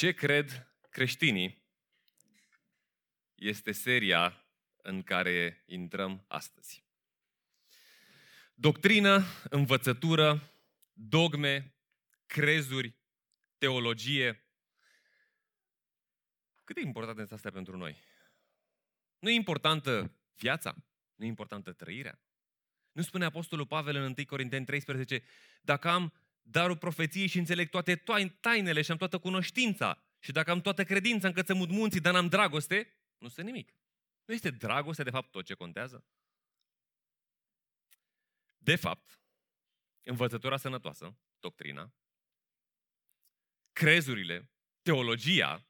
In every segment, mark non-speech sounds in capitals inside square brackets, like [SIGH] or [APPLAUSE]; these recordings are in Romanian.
Ce cred creștinii este seria în care intrăm astăzi. Doctrină, învățătură, dogme, crezuri, teologie. Cât de important este asta pentru noi? Nu e importantă viața? Nu e importantă trăirea? Nu spune Apostolul Pavel în 1 Corinteni 13, dacă am darul profeției și înțeleg toate tainele și am toată cunoștința și dacă am toată credința încât să mut munții, dar n-am dragoste, nu sunt nimic. Nu este dragostea, de fapt, tot ce contează? De fapt, învățătura sănătoasă, doctrina, crezurile, teologia,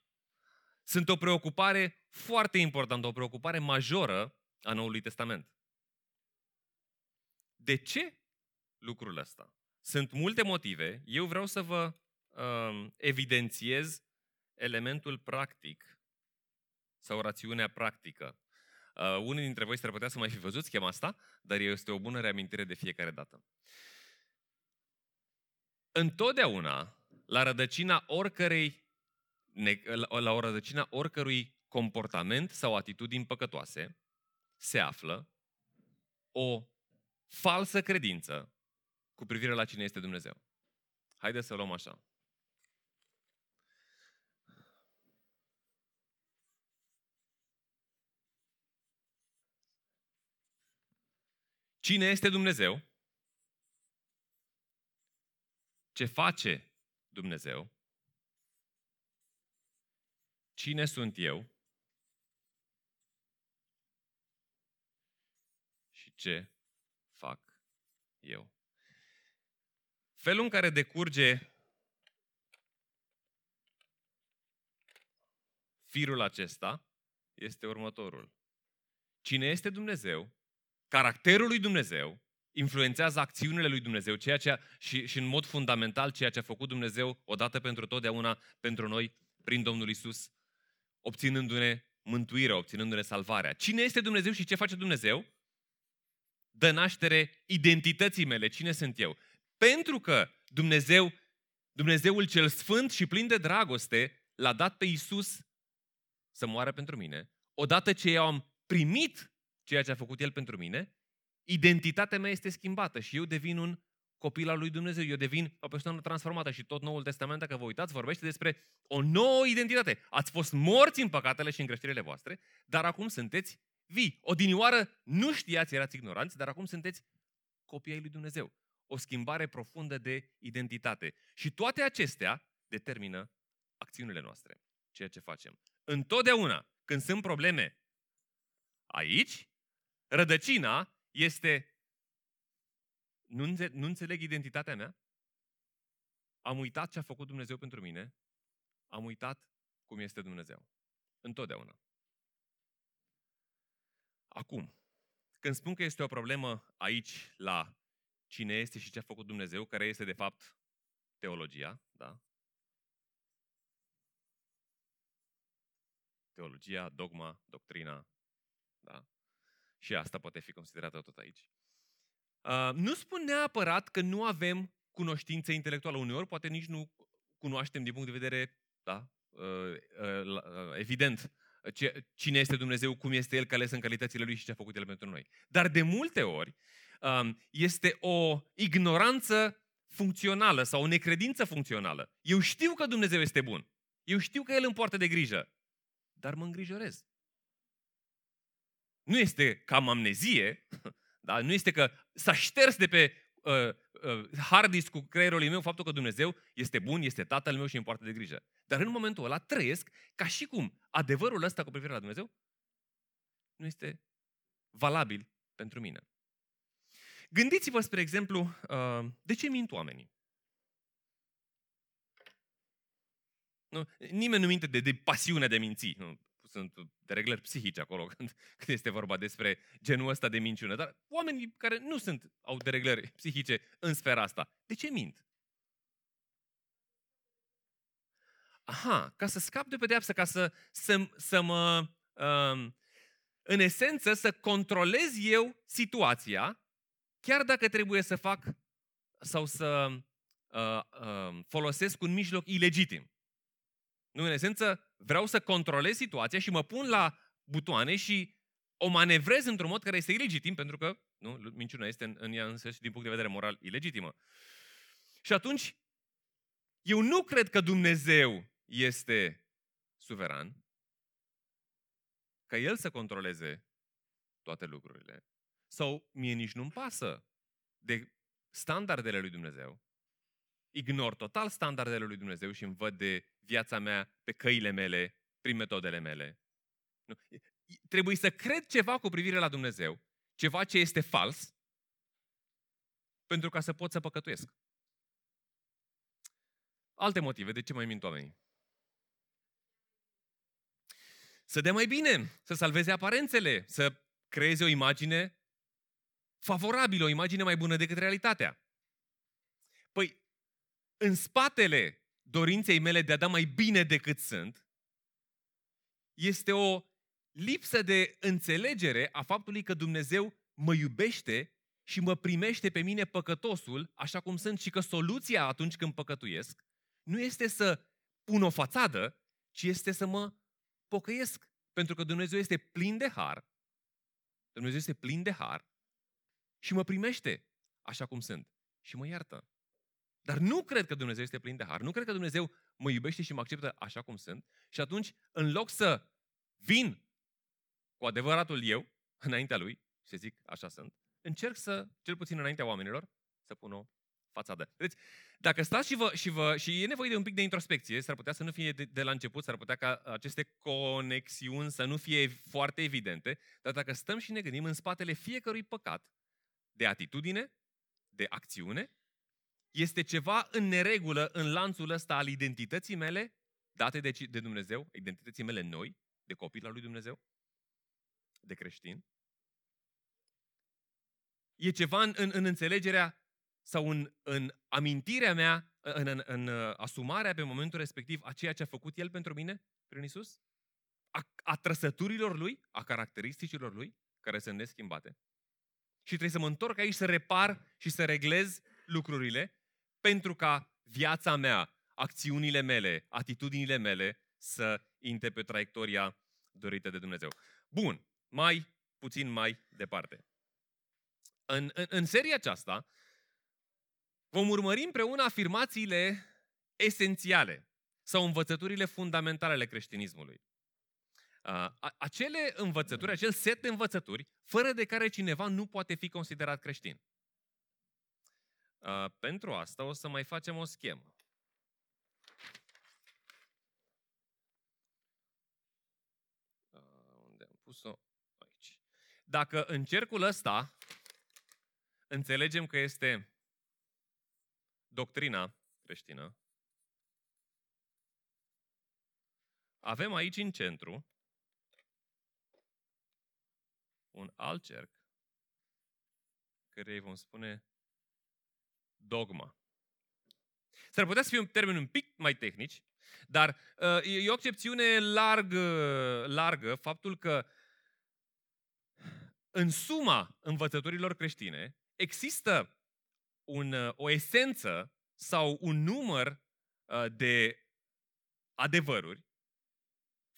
sunt o preocupare foarte importantă, o preocupare majoră a Noului Testament. De ce lucrul ăsta? Sunt multe motive. Eu vreau să vă uh, evidențiez elementul practic sau rațiunea practică. Uh, unii dintre voi s-ar putea să mai fi văzut schema asta, dar este o bună reamintire de fiecare dată. Întotdeauna, la rădăcina oricărei, la o rădăcina oricărui comportament sau atitudini păcătoase, se află o falsă credință cu privire la cine este Dumnezeu. Haideți să luăm așa. Cine este Dumnezeu? Ce face Dumnezeu? Cine sunt eu? Și ce fac eu? Felul în care decurge firul acesta este următorul. Cine este Dumnezeu, caracterul lui Dumnezeu, influențează acțiunile lui Dumnezeu ceea ce, și, și în mod fundamental ceea ce a făcut Dumnezeu odată pentru totdeauna pentru noi prin Domnul Isus, obținându-ne mântuirea, obținându-ne salvarea. Cine este Dumnezeu și ce face Dumnezeu? Dă naștere identității mele. Cine sunt eu? Pentru că Dumnezeu, Dumnezeul cel sfânt și plin de dragoste, l-a dat pe Isus să moară pentru mine. Odată ce eu am primit ceea ce a făcut El pentru mine, identitatea mea este schimbată și eu devin un copil al lui Dumnezeu, eu devin o persoană transformată și tot Noul Testament, dacă vă uitați, vorbește despre o nouă identitate. Ați fost morți în păcatele și în greșelile voastre, dar acum sunteți vii. Odinioară nu știați, erați ignoranți, dar acum sunteți copii ai lui Dumnezeu o schimbare profundă de identitate. Și toate acestea determină acțiunile noastre, ceea ce facem. Întotdeauna, când sunt probleme aici, rădăcina este nu, înțeleg, nu înțeleg identitatea mea, am uitat ce a făcut Dumnezeu pentru mine, am uitat cum este Dumnezeu. Întotdeauna. Acum, când spun că este o problemă aici, la cine este și ce a făcut Dumnezeu, care este de fapt teologia, da? Teologia, dogma, doctrina, da? Și asta poate fi considerată tot aici. Uh, nu spun neapărat că nu avem cunoștință intelectuală. Uneori poate nici nu cunoaștem din punct de vedere, da, uh, uh, uh, evident, ce, cine este Dumnezeu, cum este El, care sunt calitățile Lui și ce a făcut El pentru noi. Dar de multe ori Um, este o ignoranță funcțională sau o necredință funcțională. Eu știu că Dumnezeu este bun. Eu știu că El îmi poartă de grijă. Dar mă îngrijorez. Nu este ca am amnezie, [LAUGHS] da? nu este că s-a șters de pe uh, uh, hard disk cu creierul meu faptul că Dumnezeu este bun, este Tatăl meu și îmi poartă de grijă. Dar în momentul ăla trăiesc ca și cum adevărul ăsta cu privire la Dumnezeu nu este valabil pentru mine. Gândiți-vă, spre exemplu, uh, de ce mint oamenii? Nu? Nimeni nu minte de, de pasiunea de minți. Nu? Sunt dereglări psihice acolo [LAUGHS] când, când este vorba despre genul ăsta de minciună. Dar oamenii care nu sunt, au dereglări psihice în sfera asta, de ce mint? Aha, ca să scap de pedeapsă, ca să, să, să mă... Um, în esență, să controlez eu situația chiar dacă trebuie să fac sau să uh, uh, folosesc un mijloc ilegitim. Nu, în esență, vreau să controlez situația și mă pun la butoane și o manevrez într-un mod care este ilegitim, pentru că nu, minciuna este în, în ea însă și din punct de vedere moral ilegitimă. Și atunci, eu nu cred că Dumnezeu este suveran, ca El să controleze toate lucrurile. Sau mie nici nu-mi pasă de standardele lui Dumnezeu. Ignor total standardele lui Dumnezeu și îmi văd de viața mea pe căile mele, prin metodele mele. Nu. Trebuie să cred ceva cu privire la Dumnezeu, ceva ce este fals, pentru ca să pot să păcătuiesc. Alte motive de ce mai mint oamenii. Să dea mai bine, să salveze aparențele, să creeze o imagine favorabilă, o imagine mai bună decât realitatea. Păi, în spatele dorinței mele de a da mai bine decât sunt, este o lipsă de înțelegere a faptului că Dumnezeu mă iubește și mă primește pe mine păcătosul așa cum sunt și că soluția atunci când păcătuiesc nu este să pun o fațadă, ci este să mă pocăiesc. Pentru că Dumnezeu este plin de har, Dumnezeu este plin de har și mă primește așa cum sunt și mă iartă. Dar nu cred că Dumnezeu este plin de har, nu cred că Dumnezeu mă iubește și mă acceptă așa cum sunt și atunci, în loc să vin cu adevăratul eu înaintea lui și să zic așa sunt, încerc să, cel puțin înaintea oamenilor, să pun o fațadă. Deci, dacă stați și vă, și vă, și e nevoie de un pic de introspecție, s-ar putea să nu fie de, de la început, s-ar putea ca aceste conexiuni să nu fie foarte evidente, dar dacă stăm și ne gândim în spatele fiecărui păcat, de atitudine, de acțiune, este ceva în neregulă în lanțul ăsta al identității mele, date de, de Dumnezeu, identității mele noi, de copil al lui Dumnezeu, de creștin. E ceva în, în, în înțelegerea sau în, în amintirea mea, în, în, în uh, asumarea pe momentul respectiv a ceea ce a făcut El pentru mine, prin Isus? A, a trăsăturilor Lui, a caracteristicilor Lui, care sunt neschimbate. Și trebuie să mă întorc aici să repar și să reglez lucrurile pentru ca viața mea, acțiunile mele, atitudinile mele să intre pe traiectoria dorită de Dumnezeu. Bun, mai puțin mai departe. În, în, în seria aceasta vom urmări împreună afirmațiile esențiale sau învățăturile fundamentale ale creștinismului. Acele învățături, acel set de învățături, fără de care cineva nu poate fi considerat creștin. Pentru asta o să mai facem o schemă. Unde am pus-o? Aici. Dacă în cercul ăsta înțelegem că este doctrina creștină, avem aici în centru un alt cerc care îi vom spune dogma. S-ar putea să fie un termen un pic mai tehnici, dar uh, e o excepțiune largă, largă faptul că în suma învățăturilor creștine există un, uh, o esență sau un număr uh, de adevăruri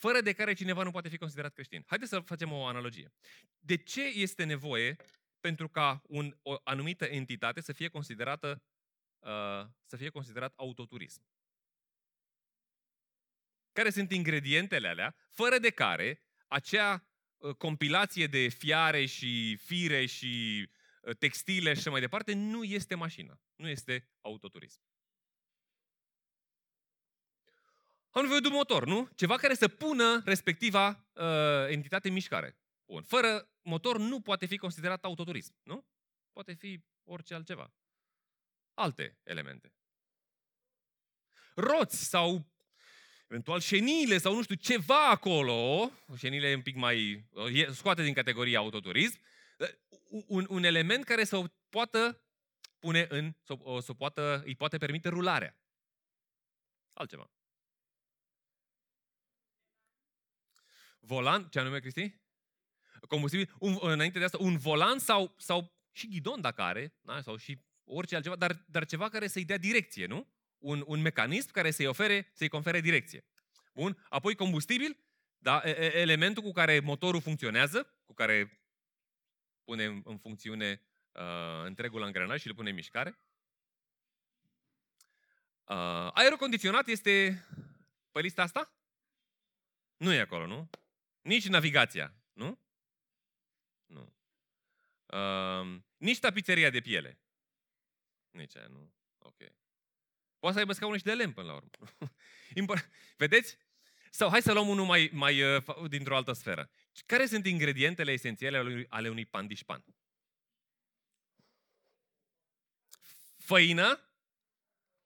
fără de care cineva nu poate fi considerat creștin. Haideți să facem o analogie. De ce este nevoie pentru ca un, o anumită entitate să fie considerată uh, să fie considerat autoturism? Care sunt ingredientele alea, fără de care acea uh, compilație de fiare și fire și Uh, textile și așa mai departe, nu este mașină. Nu este autoturism. Am nevoie de un motor, nu? Ceva care să pună respectiva uh, entitate în mișcare. Bun. Fără motor nu poate fi considerat autoturism, nu? Poate fi orice altceva. Alte elemente. Roți sau eventual șenile sau nu știu, ceva acolo, șenile un pic mai, scoate din categoria autoturism, un, un element care să o poată pune în, să, o, să poată, îi poate permite rularea. Altceva. Volan, ce anume, Cristi? Combustibil, un, înainte de asta, un volan sau, sau și ghidon dacă are, da? sau și orice altceva, dar, dar ceva care să-i dea direcție, nu? Un, un mecanism care să-i ofere, să-i confere direcție. Bun? Apoi combustibil, da? elementul cu care motorul funcționează, cu care pune în funcțiune uh, întregul angrenaj și îl pune în mișcare. Uh, aerul condiționat este pe lista asta? Nu e acolo, nu? Nici navigația, nu? Nu. Uh, nici tapiseria de piele. Nici aia, nu. Ok. Poate să aibă scaune și de lemn până la urmă. [LAUGHS] Vedeți? Sau hai să luăm unul mai, mai uh, dintr-o altă sferă. Care sunt ingredientele esențiale ale, ale unui pandișpan? Făină,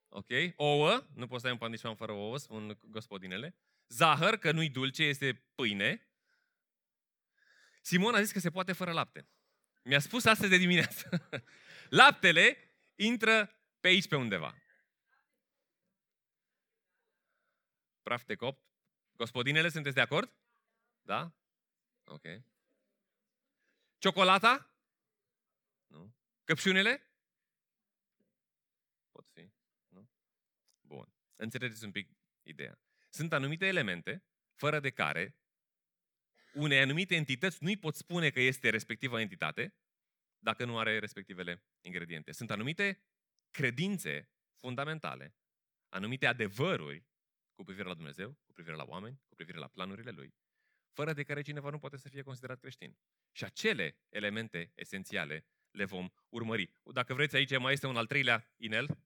ok, ouă, nu poți să ai un pandișpan fără ouă, spun gospodinele. Zahăr, că nu-i dulce, este pâine. Simon a zis că se poate fără lapte. Mi-a spus astăzi de dimineață. [LAUGHS] Laptele intră pe aici pe undeva. Praf de copt. Gospodinele, sunteți de acord? Da? Ok. Ciocolata? Nu. Căpșunele? Pot fi. Nu? Bun. Înțelegeți un pic ideea. Sunt anumite elemente fără de care unei anumite entități nu-i pot spune că este respectiva entitate dacă nu are respectivele ingrediente. Sunt anumite credințe fundamentale, anumite adevăruri cu privire la Dumnezeu, cu privire la oameni, cu privire la planurile Lui, fără de care cineva nu poate să fie considerat creștin. Și acele elemente esențiale le vom urmări. Dacă vreți, aici mai este un al treilea inel.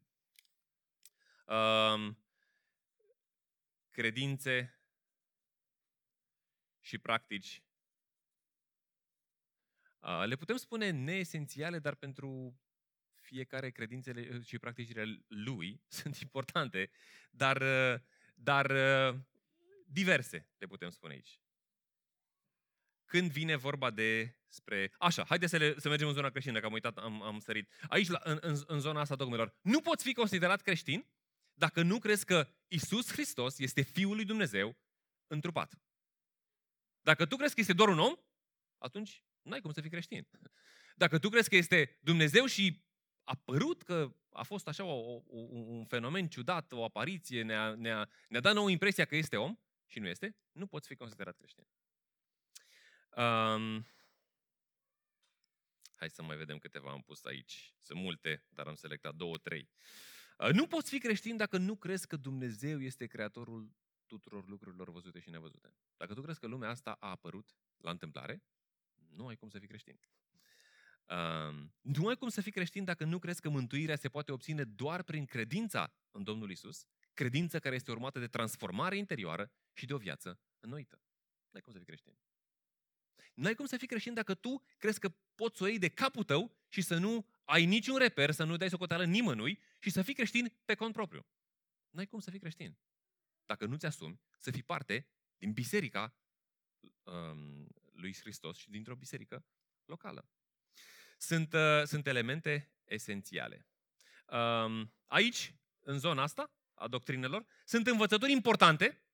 Um, credințe și practici. Uh, le putem spune neesențiale, dar pentru fiecare credințele și practicile lui [LAUGHS] sunt importante, dar, dar diverse, le putem spune aici când vine vorba de spre... Așa, haideți să, le, să mergem în zona creștină, că am uitat, am, am sărit. Aici, la, în, în, în zona asta, dogmelor, nu poți fi considerat creștin dacă nu crezi că Isus Hristos este Fiul lui Dumnezeu întrupat. Dacă tu crezi că este doar un om, atunci nu ai cum să fii creștin. Dacă tu crezi că este Dumnezeu și a părut că a fost așa o, o, un fenomen ciudat, o apariție, ne-a, ne-a, ne-a dat nouă impresia că este om și nu este, nu poți fi considerat creștin. Um, hai să mai vedem câteva am pus aici. Sunt multe, dar am selectat două, trei. Uh, nu poți fi creștin dacă nu crezi că Dumnezeu este creatorul tuturor lucrurilor văzute și nevăzute. Dacă tu crezi că lumea asta a apărut la întâmplare, nu ai cum să fii creștin. Uh, nu ai cum să fii creștin dacă nu crezi că mântuirea se poate obține doar prin credința în Domnul Isus, credință care este urmată de transformare interioară și de o viață înnoită. Nu ai cum să fii creștin. Nu ai cum să fii creștin dacă tu crezi că poți să o iei de capul tău și să nu ai niciun reper, să nu dai socoteală nimănui și să fii creștin pe cont propriu. Nu ai cum să fii creștin dacă nu-ți asumi să fii parte din biserica um, lui Hristos și dintr-o biserică locală. Sunt, uh, sunt elemente esențiale. Um, aici, în zona asta a doctrinelor, sunt învățături importante Uh,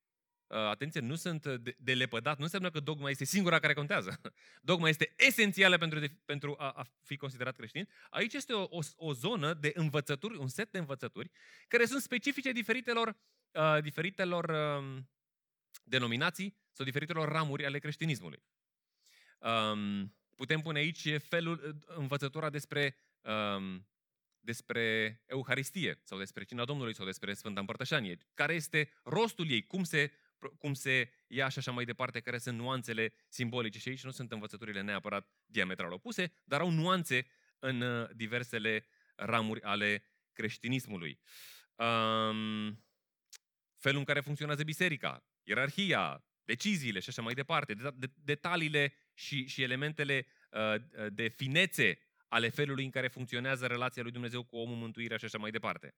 atenție, nu sunt de, de lepădat, nu înseamnă că dogma este singura care contează. [LAUGHS] Dogma este esențială pentru, de, pentru a, a fi considerat creștin. Aici este o, o, o zonă de învățături, un set de învățături, care sunt specifice diferitelor, uh, diferitelor uh, denominații sau diferitelor ramuri ale creștinismului. Um, putem pune aici felul, uh, învățătura despre um, despre Euharistie sau despre Cina Domnului sau despre Sfânta Împărtășanie. Care este rostul ei, cum se cum se ia și așa mai departe, care sunt nuanțele simbolice. Și aici nu sunt învățăturile neapărat diametral opuse, dar au nuanțe în uh, diversele ramuri ale creștinismului. Um, felul în care funcționează biserica, ierarhia, deciziile și așa mai departe, detaliile și, și elementele uh, de finețe ale felului în care funcționează relația lui Dumnezeu cu omul, mântuirea și așa mai departe.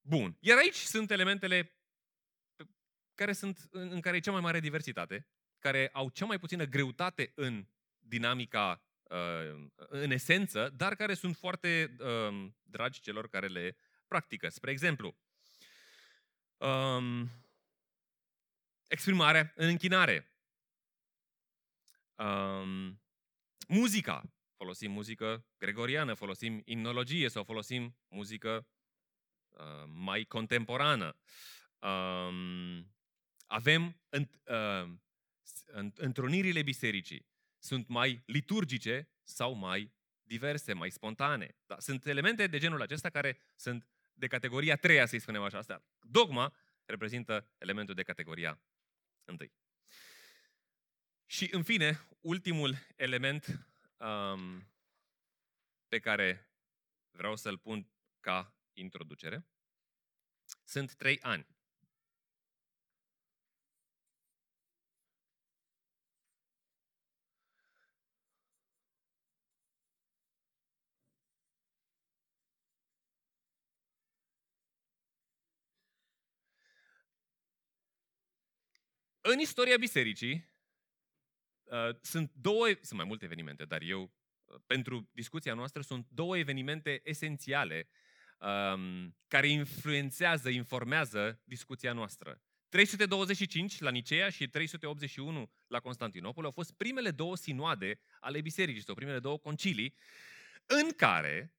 Bun. Iar aici sunt elementele care sunt, în care e cea mai mare diversitate, care au cea mai puțină greutate în dinamica, uh, în esență, dar care sunt foarte uh, dragi celor care le practică. Spre exemplu, um, exprimarea în închinare, um, muzica, folosim muzică gregoriană, folosim imnologie sau folosim muzică uh, mai contemporană. Um, avem în, uh, în, întrunirile bisericii. Sunt mai liturgice sau mai diverse, mai spontane. Da, sunt elemente de genul acesta care sunt de categoria treia, să-i spunem așa. Asta. Dogma reprezintă elementul de categoria întâi. Și, în fine, ultimul element um, pe care vreau să-l pun ca introducere sunt trei ani. În istoria bisericii uh, sunt două, sunt mai multe evenimente, dar eu, uh, pentru discuția noastră, sunt două evenimente esențiale um, care influențează, informează discuția noastră. 325 la Nicea și 381 la Constantinopol au fost primele două sinoade ale bisericii, sau primele două concilii, în care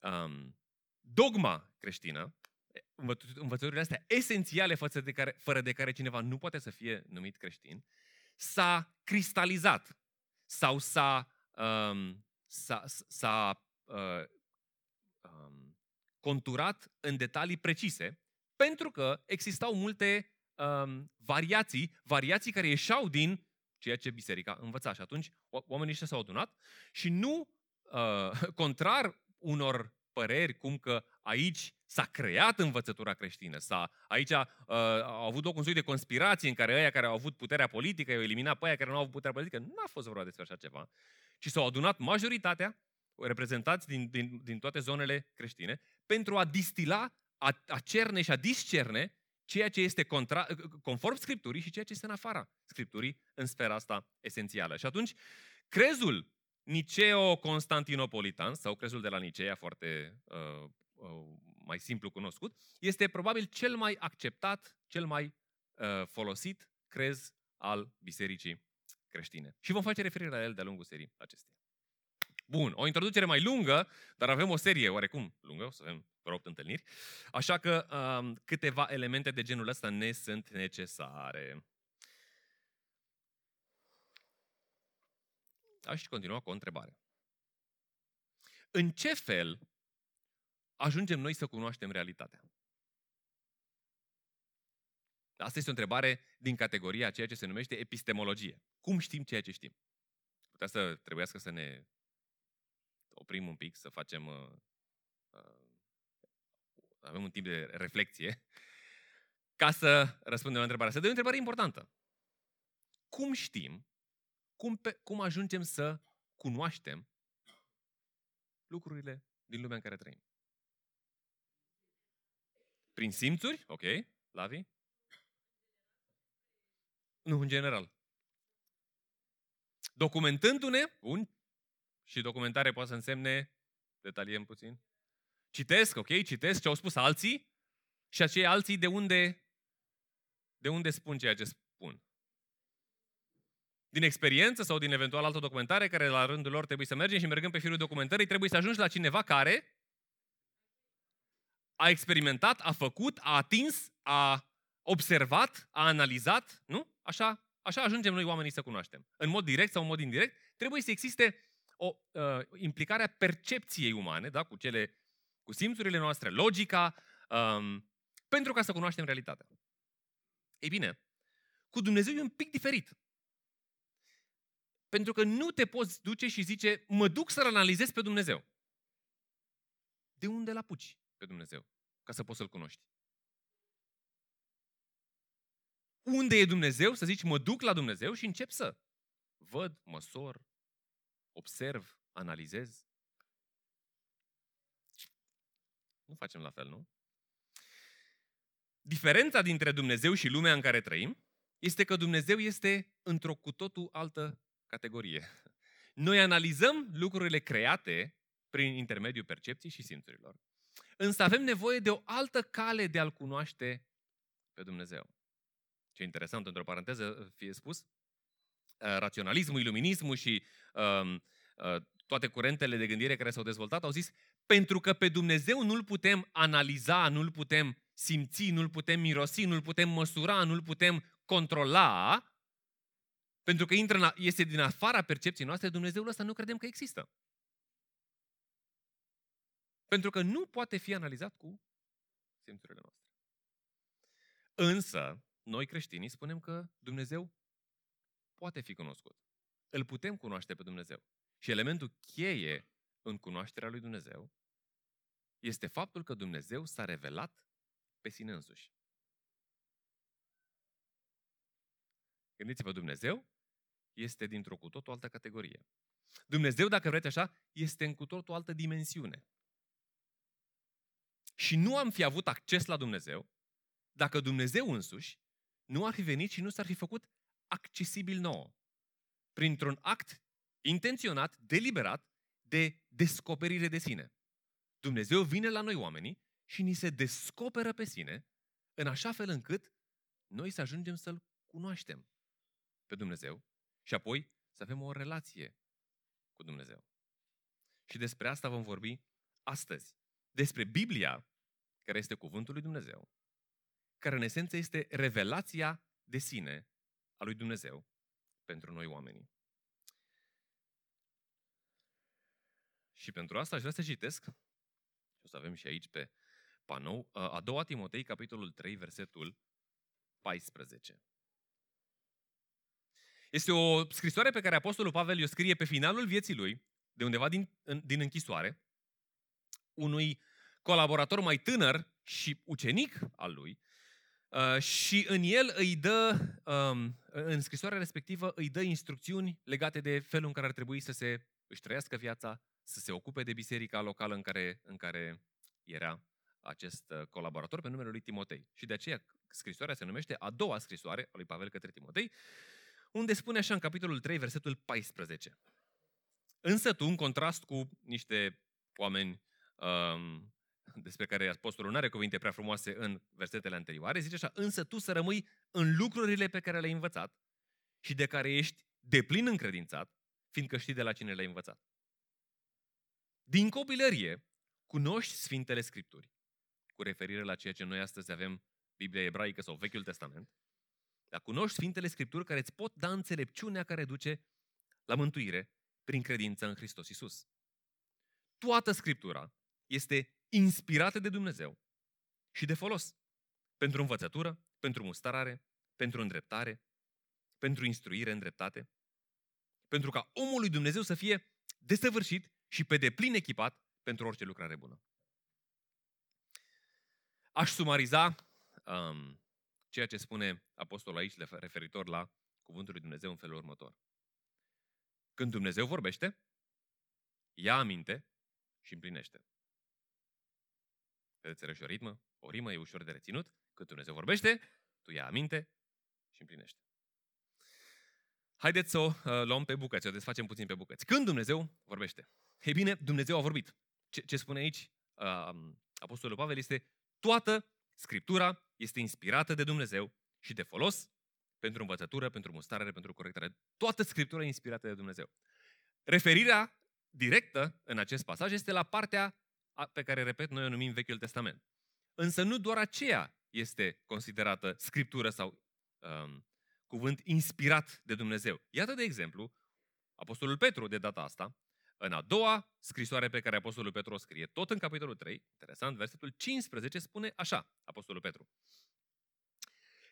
um, dogma creștină învățăturile astea esențiale față de care, fără de care cineva nu poate să fie numit creștin, s-a cristalizat sau s-a, um, s-a, s-a uh, um, conturat în detalii precise, pentru că existau multe um, variații, variații care ieșeau din ceea ce biserica învăța. Și atunci oamenii ăștia s-au adunat și nu, uh, [LAUGHS] contrar unor păreri cum că aici s-a creat învățătura creștină, s-a, aici uh, au avut loc un soi de conspirație în care ăia care au avut puterea politică i-au eliminat pe aia care nu au avut puterea politică. Nu a fost vorba despre așa ceva. Ci s-au adunat majoritatea, reprezentați din, din, din toate zonele creștine, pentru a distila, a, a cerne și a discerne ceea ce este contra, conform Scripturii și ceea ce este în afara Scripturii în sfera asta esențială. Și atunci, crezul Niceo-Constantinopolitan, sau crezul de la Nicea, foarte uh, uh, mai simplu cunoscut, este probabil cel mai acceptat, cel mai uh, folosit crez al bisericii creștine. Și vom face referire la el de-a lungul serii acesteia. Bun, o introducere mai lungă, dar avem o serie oarecum lungă, o să avem vreo 8 întâlniri, așa că um, câteva elemente de genul ăsta ne sunt necesare. Aș continua cu o întrebare. În ce fel ajungem noi să cunoaștem realitatea? Asta este o întrebare din categoria ceea ce se numește epistemologie. Cum știm ceea ce știm? Putea să trebuiască să ne oprim un pic, să facem... Uh, uh, avem un timp de reflexie ca să răspundem la întrebarea asta. De o întrebare importantă. Cum știm cum, pe, cum ajungem să cunoaștem lucrurile din lumea în care trăim? Prin simțuri? Ok. Lavi? Nu, în general. Documentându-ne, bun, și documentare poate să însemne, detaliem puțin, citesc, ok, citesc ce au spus alții și acei alții de unde, de unde spun ceea ce spun din experiență sau din eventual altă documentare care la rândul lor trebuie să mergem și mergând pe firul documentării trebuie să ajungi la cineva care a experimentat, a făcut, a atins, a observat, a analizat, nu? Așa, așa ajungem noi oamenii să cunoaștem. În mod direct sau în mod indirect, trebuie să existe o uh, implicare a percepției umane, da? cu, cele, cu simțurile noastre, logica, um, pentru ca să cunoaștem realitatea. Ei bine, cu Dumnezeu e un pic diferit. Pentru că nu te poți duce și zice, mă duc să-L analizez pe Dumnezeu. De unde l apuci pe Dumnezeu? Ca să poți să-L cunoști. Unde e Dumnezeu? Să zici, mă duc la Dumnezeu și încep să văd, măsor, observ, analizez. Nu facem la fel, nu? Diferența dintre Dumnezeu și lumea în care trăim este că Dumnezeu este într-o cu totul altă categorie. Noi analizăm lucrurile create prin intermediul percepției și simțurilor. Însă avem nevoie de o altă cale de a-L cunoaște pe Dumnezeu. Ce interesant, într-o paranteză fie spus, uh, raționalismul, iluminismul și um, uh, toate curentele de gândire care s-au dezvoltat au zis pentru că pe Dumnezeu nu-L putem analiza, nu-L putem simți, nu-l putem mirosi, nu-l putem măsura, nu-l putem controla, pentru că intră în, este din afara percepției noastre, Dumnezeul ăsta nu credem că există. Pentru că nu poate fi analizat cu simțurile noastre. Însă, noi creștinii spunem că Dumnezeu poate fi cunoscut. Îl putem cunoaște pe Dumnezeu. Și elementul cheie în cunoașterea lui Dumnezeu este faptul că Dumnezeu s-a revelat pe sine însuși. Gândiți-vă, Dumnezeu este dintr-o cu totul altă categorie. Dumnezeu, dacă vreți așa, este în cu totul altă dimensiune. Și nu am fi avut acces la Dumnezeu dacă Dumnezeu însuși nu ar fi venit și nu s-ar fi făcut accesibil nouă. Printr-un act intenționat, deliberat, de descoperire de sine. Dumnezeu vine la noi oamenii și ni se descoperă pe sine în așa fel încât noi să ajungem să-L cunoaștem pe Dumnezeu și apoi să avem o relație cu Dumnezeu. Și despre asta vom vorbi astăzi. Despre Biblia, care este cuvântul lui Dumnezeu, care în esență este revelația de sine a lui Dumnezeu pentru noi oamenii. Și pentru asta aș vrea să citesc, și o să avem și aici pe panou, a doua Timotei, capitolul 3, versetul 14. Este o scrisoare pe care Apostolul Pavel o scrie pe finalul vieții lui, de undeva din, din închisoare, unui colaborator mai tânăr și ucenic al lui, uh, și în el îi dă, um, în scrisoarea respectivă, îi dă instrucțiuni legate de felul în care ar trebui să se își trăiască viața, să se ocupe de biserica locală în care, în care era acest uh, colaborator pe numele lui Timotei. Și de aceea scrisoarea se numește a doua scrisoare a lui Pavel către Timotei, unde spune așa în capitolul 3, versetul 14. Însă tu, în contrast cu niște oameni um, [LAUGHS] despre care apostolul nu are cuvinte prea frumoase în versetele anterioare, zice așa, însă tu să rămâi în lucrurile pe care le-ai învățat și de care ești deplin încredințat, fiindcă știi de la cine le-ai învățat. Din copilărie, cunoști Sfintele Scripturi, cu referire la ceea ce noi astăzi avem Biblia ebraică sau Vechiul Testament, dar cunoști Sfintele Scripturi care îți pot da înțelepciunea care duce la mântuire prin credință în Hristos Isus. Toată Scriptura este inspirată de Dumnezeu și de folos pentru învățătură, pentru mustarare, pentru îndreptare, pentru instruire în dreptate, pentru ca omul lui Dumnezeu să fie desăvârșit și pe deplin echipat pentru orice lucrare bună. Aș sumariza um, ceea ce spune apostolul aici referitor la cuvântul lui Dumnezeu în felul următor. Când Dumnezeu vorbește, ia aminte și împlinește. Vedeți, și o ritmă, o rimă e ușor de reținut. Când Dumnezeu vorbește, tu ia aminte și împlinește. Haideți să o uh, luăm pe bucăți, o desfacem puțin pe bucăți. Când Dumnezeu vorbește? Ei bine, Dumnezeu a vorbit. Ce, ce spune aici uh, Apostolul Pavel este toată Scriptura este inspirată de Dumnezeu și de folos pentru învățătură, pentru mustare, pentru corectare. Toată Scriptura e inspirată de Dumnezeu. Referirea directă în acest pasaj este la partea pe care, repet, noi o numim Vechiul Testament. Însă nu doar aceea este considerată Scriptură sau um, cuvânt inspirat de Dumnezeu. Iată, de exemplu, Apostolul Petru, de data asta, în a doua scrisoare pe care Apostolul Petru o scrie, tot în capitolul 3, interesant, versetul 15 spune așa, Apostolul Petru.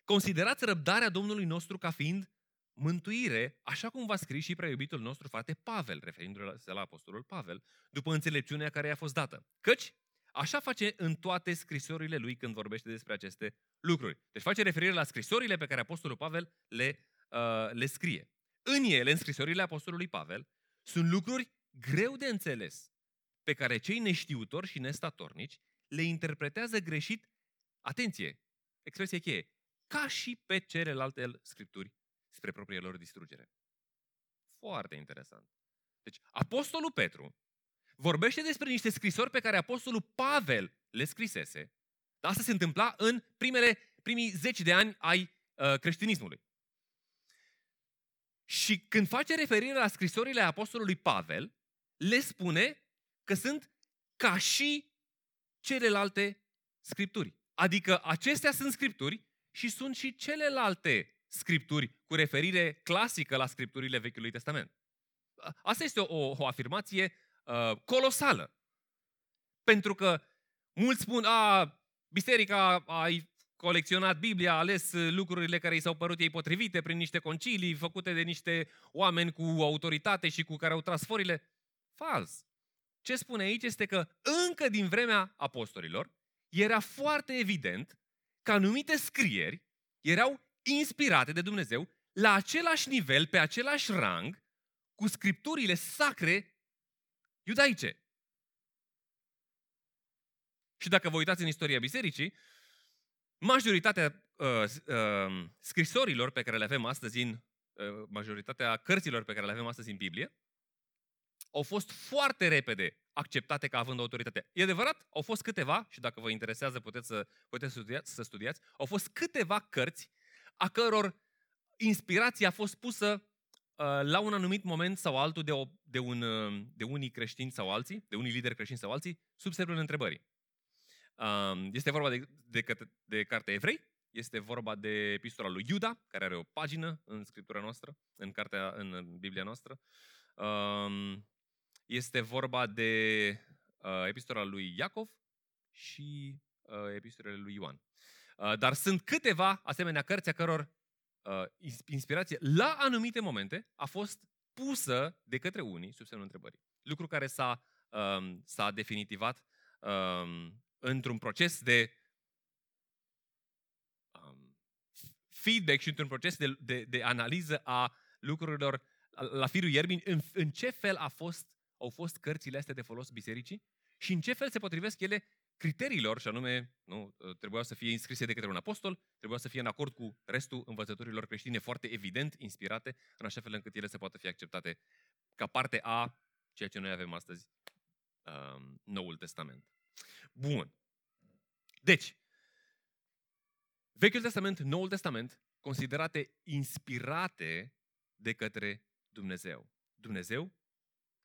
Considerați răbdarea Domnului nostru ca fiind mântuire, așa cum va scris și preiubitul nostru frate Pavel, referindu-se la Apostolul Pavel, după înțelepciunea care i-a fost dată. Căci, așa face în toate scrisorile lui când vorbește despre aceste lucruri. Deci face referire la scrisorile pe care Apostolul Pavel le, uh, le scrie. În ele, în scrisorile Apostolului Pavel, sunt lucruri greu de înțeles, pe care cei neștiutori și nestatornici le interpretează greșit, atenție, expresie cheie, ca și pe celelalte scripturi spre propria lor distrugere. Foarte interesant. Deci, Apostolul Petru vorbește despre niște scrisori pe care Apostolul Pavel le scrisese. Dar asta se întâmpla în primele, primii zeci de ani ai uh, creștinismului. Și când face referire la scrisorile Apostolului Pavel, le spune că sunt ca și celelalte scripturi. Adică acestea sunt scripturi și sunt și celelalte scripturi cu referire clasică la scripturile Vechiului Testament. Asta este o, o afirmație uh, colosală. Pentru că mulți spun, a, biserica a colecționat Biblia, a ales lucrurile care i s-au părut ei potrivite prin niște concilii făcute de niște oameni cu autoritate și cu care au tras forile. Fals. Ce spune aici este că încă din vremea apostolilor era foarte evident că anumite scrieri erau inspirate de Dumnezeu la același nivel, pe același rang, cu scripturile sacre iudaice. Și dacă vă uitați în istoria bisericii, majoritatea uh, uh, scrisorilor pe care le avem astăzi în uh, majoritatea cărților pe care le avem astăzi în Biblie au fost foarte repede acceptate ca având autoritate. E adevărat, au fost câteva, și dacă vă interesează puteți să, puteți să, studiați, să studiați, au fost câteva cărți a căror inspirație a fost pusă uh, la un anumit moment sau altul de, o, de, un, uh, de unii creștini sau alții, de unii lideri creștini sau alții, sub semnul întrebării. Uh, este vorba de, de, de cartea Evrei, este vorba de epistola lui Iuda, care are o pagină în scriptura noastră, în cartea, în Biblia noastră. Uh, este vorba de uh, epistola lui Iacov și uh, epistolele lui Ioan. Uh, dar sunt câteva asemenea cărți a căror uh, inspirație la anumite momente a fost pusă de către unii sub semnul întrebării. Lucru care s-a, um, s-a definitivat um, într-un proces de um, feedback și într-un proces de, de, de analiză a lucrurilor la firul ierbii, în, în ce fel a fost au fost cărțile astea de folos bisericii și în ce fel se potrivesc ele criteriilor, și anume, nu, trebuiau să fie inscrise de către un apostol, trebuiau să fie în acord cu restul învățăturilor creștine foarte evident inspirate, în așa fel încât ele să poată fi acceptate ca parte a ceea ce noi avem astăzi, um, Noul Testament. Bun. Deci, Vechiul Testament, Noul Testament, considerate inspirate de către Dumnezeu. Dumnezeu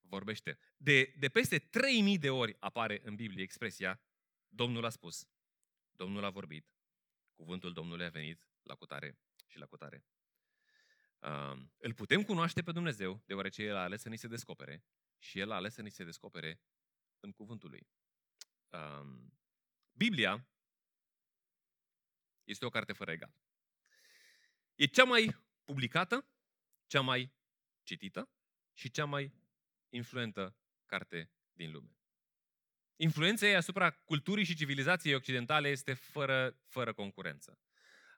vorbește. De, de peste 3000 de ori apare în Biblie expresia Domnul a spus, Domnul a vorbit, cuvântul Domnului a venit la cutare și la cutare. Uh, îl putem cunoaște pe Dumnezeu, deoarece El a ales să ni se descopere și El a ales să ni se descopere în cuvântul Lui. Uh, Biblia este o carte fără egal. E cea mai publicată, cea mai citită și cea mai influentă carte din lume. Influența ei asupra culturii și civilizației occidentale este fără, fără concurență.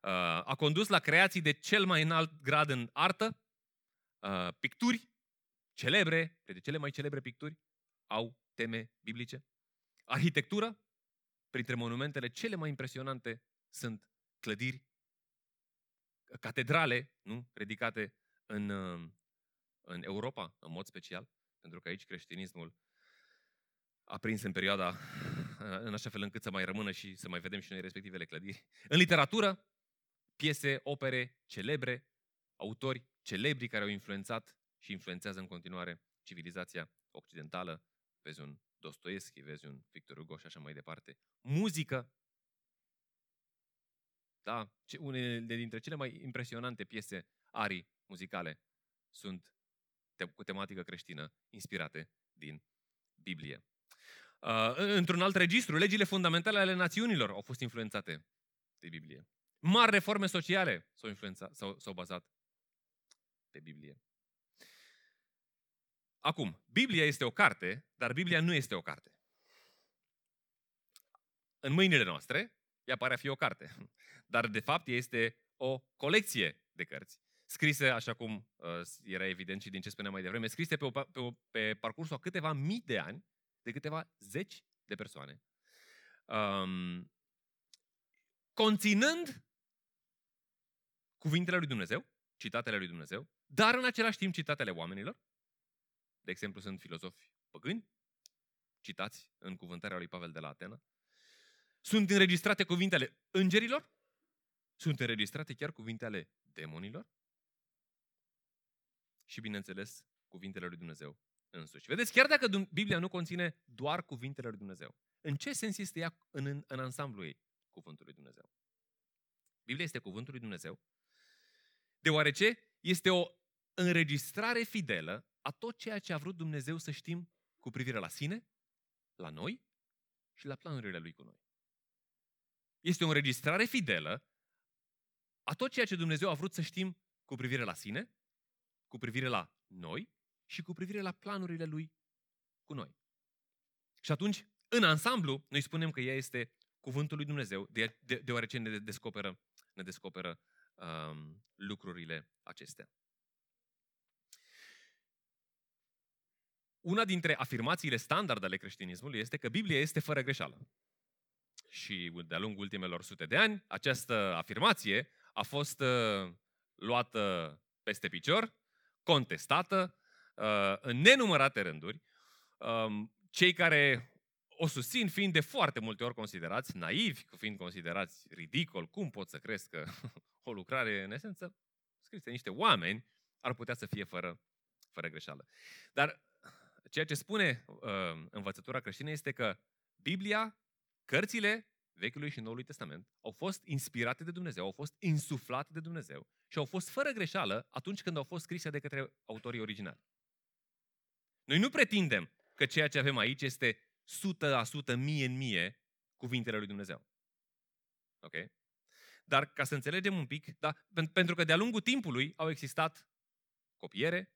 Uh, a condus la creații de cel mai înalt grad în artă, uh, picturi celebre, de cele mai celebre picturi au teme biblice. Arhitectură, printre monumentele cele mai impresionante sunt clădiri, catedrale, nu, ridicate în, uh, în Europa, în mod special. Pentru că aici creștinismul a prins în perioada în așa fel încât să mai rămână și să mai vedem și noi respectivele clădiri. În literatură, piese, opere celebre, autori celebri care au influențat și influențează în continuare civilizația occidentală. Vezi un Dostoevski, vezi un Victor Hugo și așa mai departe. Muzică. Da, unele dintre cele mai impresionante piese arii muzicale sunt cu tematică creștină inspirate din Biblie. Uh, într-un alt registru, legile fundamentale ale națiunilor au fost influențate de Biblie. Mari reforme sociale s-au, influențat, s-au, s-au bazat pe Biblie. Acum, Biblia este o carte, dar Biblia nu este o carte. În mâinile noastre, ea pare a fi o carte, [LAUGHS] dar de fapt este o colecție de cărți scrise, așa cum uh, era evident și din ce spuneam mai devreme, scrise pe, o, pe, o, pe parcursul a câteva mii de ani, de câteva zeci de persoane, um, conținând cuvintele lui Dumnezeu, citatele lui Dumnezeu, dar în același timp citatele oamenilor. De exemplu, sunt filozofi păgâni, citați în cuvântarea lui Pavel de la Atena. Sunt înregistrate cuvintele îngerilor, sunt înregistrate chiar cuvintele demonilor și, bineînțeles, cuvintele lui Dumnezeu însuși. Vedeți, chiar dacă Biblia nu conține doar cuvintele lui Dumnezeu, în ce sens este ea în, în, în ansamblu ei? cuvântul lui Dumnezeu. Biblia este cuvântul lui Dumnezeu, deoarece este o înregistrare fidelă a tot ceea ce a vrut Dumnezeu să știm cu privire la sine, la noi și la planurile lui cu noi. Este o înregistrare fidelă a tot ceea ce Dumnezeu a vrut să știm cu privire la sine, cu privire la noi și cu privire la planurile lui cu noi. Și atunci, în ansamblu, noi spunem că ea este cuvântul lui Dumnezeu, de, de, deoarece ne descoperă, ne descoperă um, lucrurile acestea. Una dintre afirmațiile standard ale creștinismului este că Biblia este fără greșeală. Și de-a lungul ultimelor sute de ani, această afirmație a fost uh, luată peste picior, contestată uh, în nenumărate rânduri. Um, cei care o susțin fiind de foarte multe ori considerați naivi, fiind considerați ridicol, cum pot să crezi că [LAUGHS] o lucrare, în esență, scrisă de niște oameni, ar putea să fie fără, fără greșeală. Dar ceea ce spune uh, învățătura creștină este că Biblia, cărțile Vechiului și Noului Testament au fost inspirate de Dumnezeu, au fost insuflate de Dumnezeu și au fost fără greșeală atunci când au fost scrise de către autorii originali. Noi nu pretindem că ceea ce avem aici este 100%, mie în mie, cuvintele lui Dumnezeu. Ok? Dar ca să înțelegem un pic, da, pentru că de-a lungul timpului au existat copiere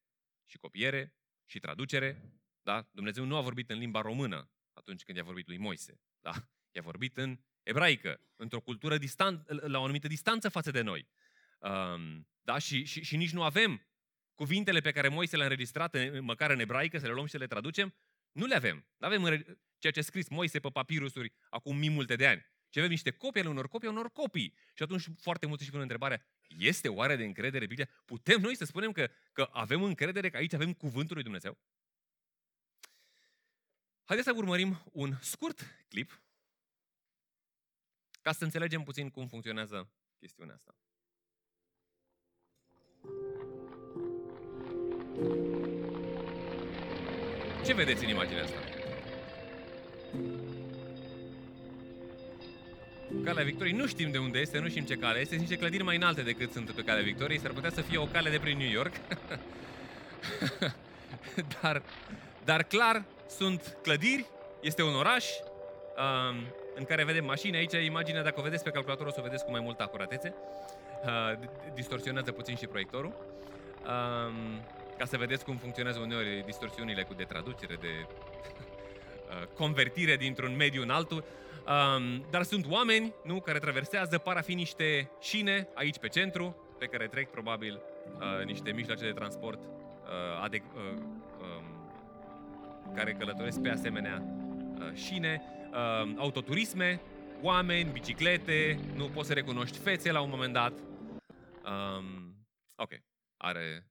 și copiere și traducere. Da? Dumnezeu nu a vorbit în limba română atunci când i-a vorbit lui Moise. Da? I-a vorbit în ebraică, într-o cultură distan- la o anumită distanță față de noi. Um, da? și, și, și nici nu avem cuvintele pe care Moise le-a înregistrat, măcar în ebraică, să le luăm și să le traducem, nu le avem. Nu avem ceea ce a scris Moise pe papirusuri acum mii multe de ani. Și avem niște copii ale unor copii, unor copii. Și atunci foarte mulți își pun întrebarea, este oare de încredere Biblia? Putem noi să spunem că, că avem încredere că aici avem cuvântul lui Dumnezeu? Haideți să urmărim un scurt clip ca să înțelegem puțin cum funcționează chestiunea asta. Ce vedeți în imaginea asta? Calea Victoriei nu știm de unde este, nu știm ce cale este, sunt niște clădiri mai înalte decât sunt pe Calea Victoriei, s-ar putea să fie o cale de prin New York. [LAUGHS] dar, dar clar sunt clădiri, este un oraș um, în care vedem mașini. Aici imaginea, dacă o vedeți pe calculator, o să o vedeți cu mai multă acuratețe. Uh, distorsionează puțin și proiectorul. Um, ca să vedeți cum funcționează uneori distorsiunile cu de traducere, [LAUGHS] de uh, convertire dintr-un mediu în altul. Um, dar sunt oameni nu, care traversează, par a fi niște șine aici pe centru, pe care trec probabil uh, niște mijloace de transport uh, adec- uh, um, care călătoresc pe asemenea uh, șine, uh, autoturisme, oameni, biciclete, nu poți să recunoști fețe la un moment dat. Um, ok, are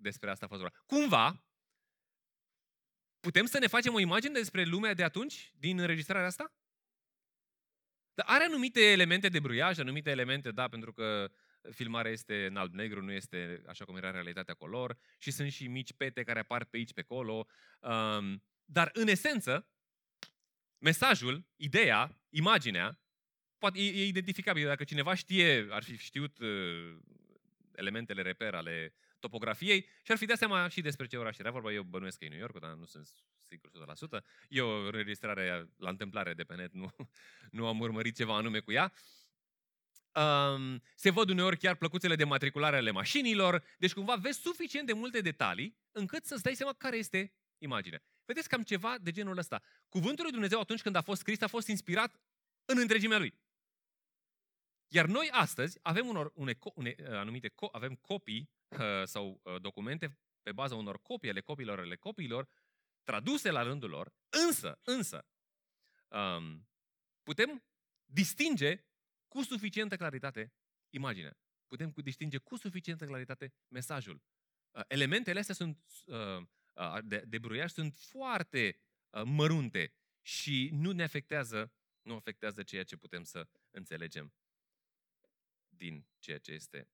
despre asta a fost vorba. Cumva, putem să ne facem o imagine despre lumea de atunci, din înregistrarea asta? Dar are anumite elemente de bruiaj, anumite elemente, da, pentru că filmarea este în alb-negru, nu este așa cum era realitatea color și sunt și mici pete care apar pe aici, pe acolo. Um, dar, în esență, mesajul, ideea, imaginea, poate e, e identificabil. Dacă cineva știe, ar fi știut uh, elementele reper ale topografiei și ar fi dat seama și despre ce oraș era vorba. Eu bănuiesc că e New York, dar nu sunt sigur 100%. E o înregistrare la întâmplare de pe net, nu, [LAUGHS] nu am urmărit ceva anume cu ea. Um, se văd uneori chiar plăcuțele de matriculare ale mașinilor, deci cumva vezi suficient de multe detalii încât să-ți dai seama care este imaginea. Vedeți cam ceva de genul ăsta. Cuvântul lui Dumnezeu atunci când a fost scris a fost inspirat în întregimea lui. Iar noi astăzi avem unor, une, une, anumite avem copii uh, sau uh, documente pe baza unor copii ale copiilor ale copiilor, traduse la rândul lor, însă, însă, um, putem distinge cu suficientă claritate imaginea. Putem distinge cu suficientă claritate mesajul. Uh, elementele astea sunt, uh, uh, de, de bruiaj sunt foarte uh, mărunte și nu ne afectează, nu afectează ceea ce putem să înțelegem din ceea ce este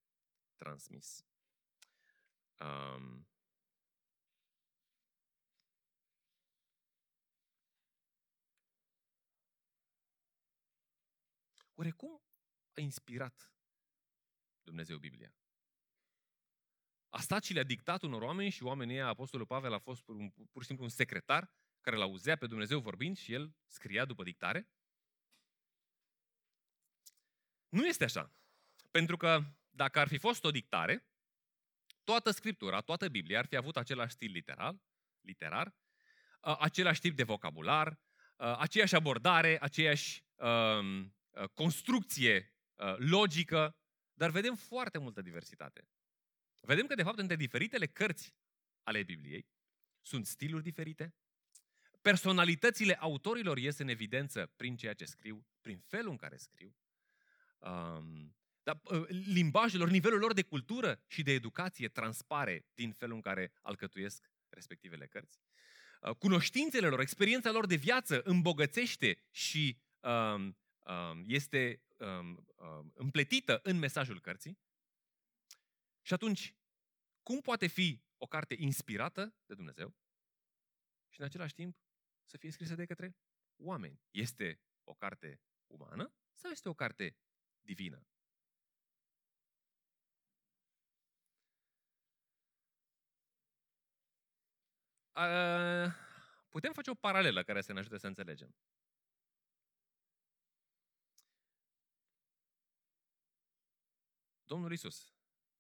transmis. Um, Oare cum a inspirat Dumnezeu Biblia? A stat și le-a dictat unor oameni și oamenii ăia, Apostolul Pavel a fost pur, pur și simplu un secretar care l-auzea pe Dumnezeu vorbind și el scria după dictare? Nu este așa. Pentru că dacă ar fi fost o dictare, toată Scriptura, toată Biblia ar fi avut același stil literal, literar, același tip de vocabular, aceeași abordare, aceeași um, construcție logică, dar vedem foarte multă diversitate. Vedem că, de fapt, între diferitele cărți ale Bibliei sunt stiluri diferite, personalitățile autorilor ies în evidență prin ceea ce scriu, prin felul în care scriu, um, dar uh, limbajul lor, nivelul lor de cultură și de educație transpare din felul în care alcătuiesc respectivele cărți. Uh, cunoștințele lor, experiența lor de viață îmbogățește și um, um, este um, um, împletită în mesajul cărții. Și atunci, cum poate fi o carte inspirată de Dumnezeu și în același timp să fie scrisă de către oameni? Este o carte umană sau este o carte divină? Putem face o paralelă care să ne ajute să înțelegem. Domnul Isus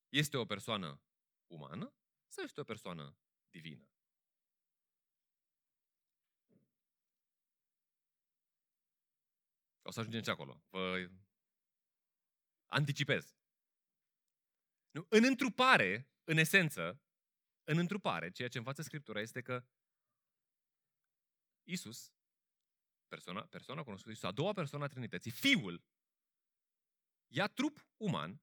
este o persoană umană sau este o persoană divină? O să ajungem și acolo. Vă anticipez. Nu? În întrupare, în esență, în întrupare, ceea ce învață Scriptura este că Isus, persoana, persoana cunoscută Isus, a doua persoană a Trinității, Fiul, ia trup uman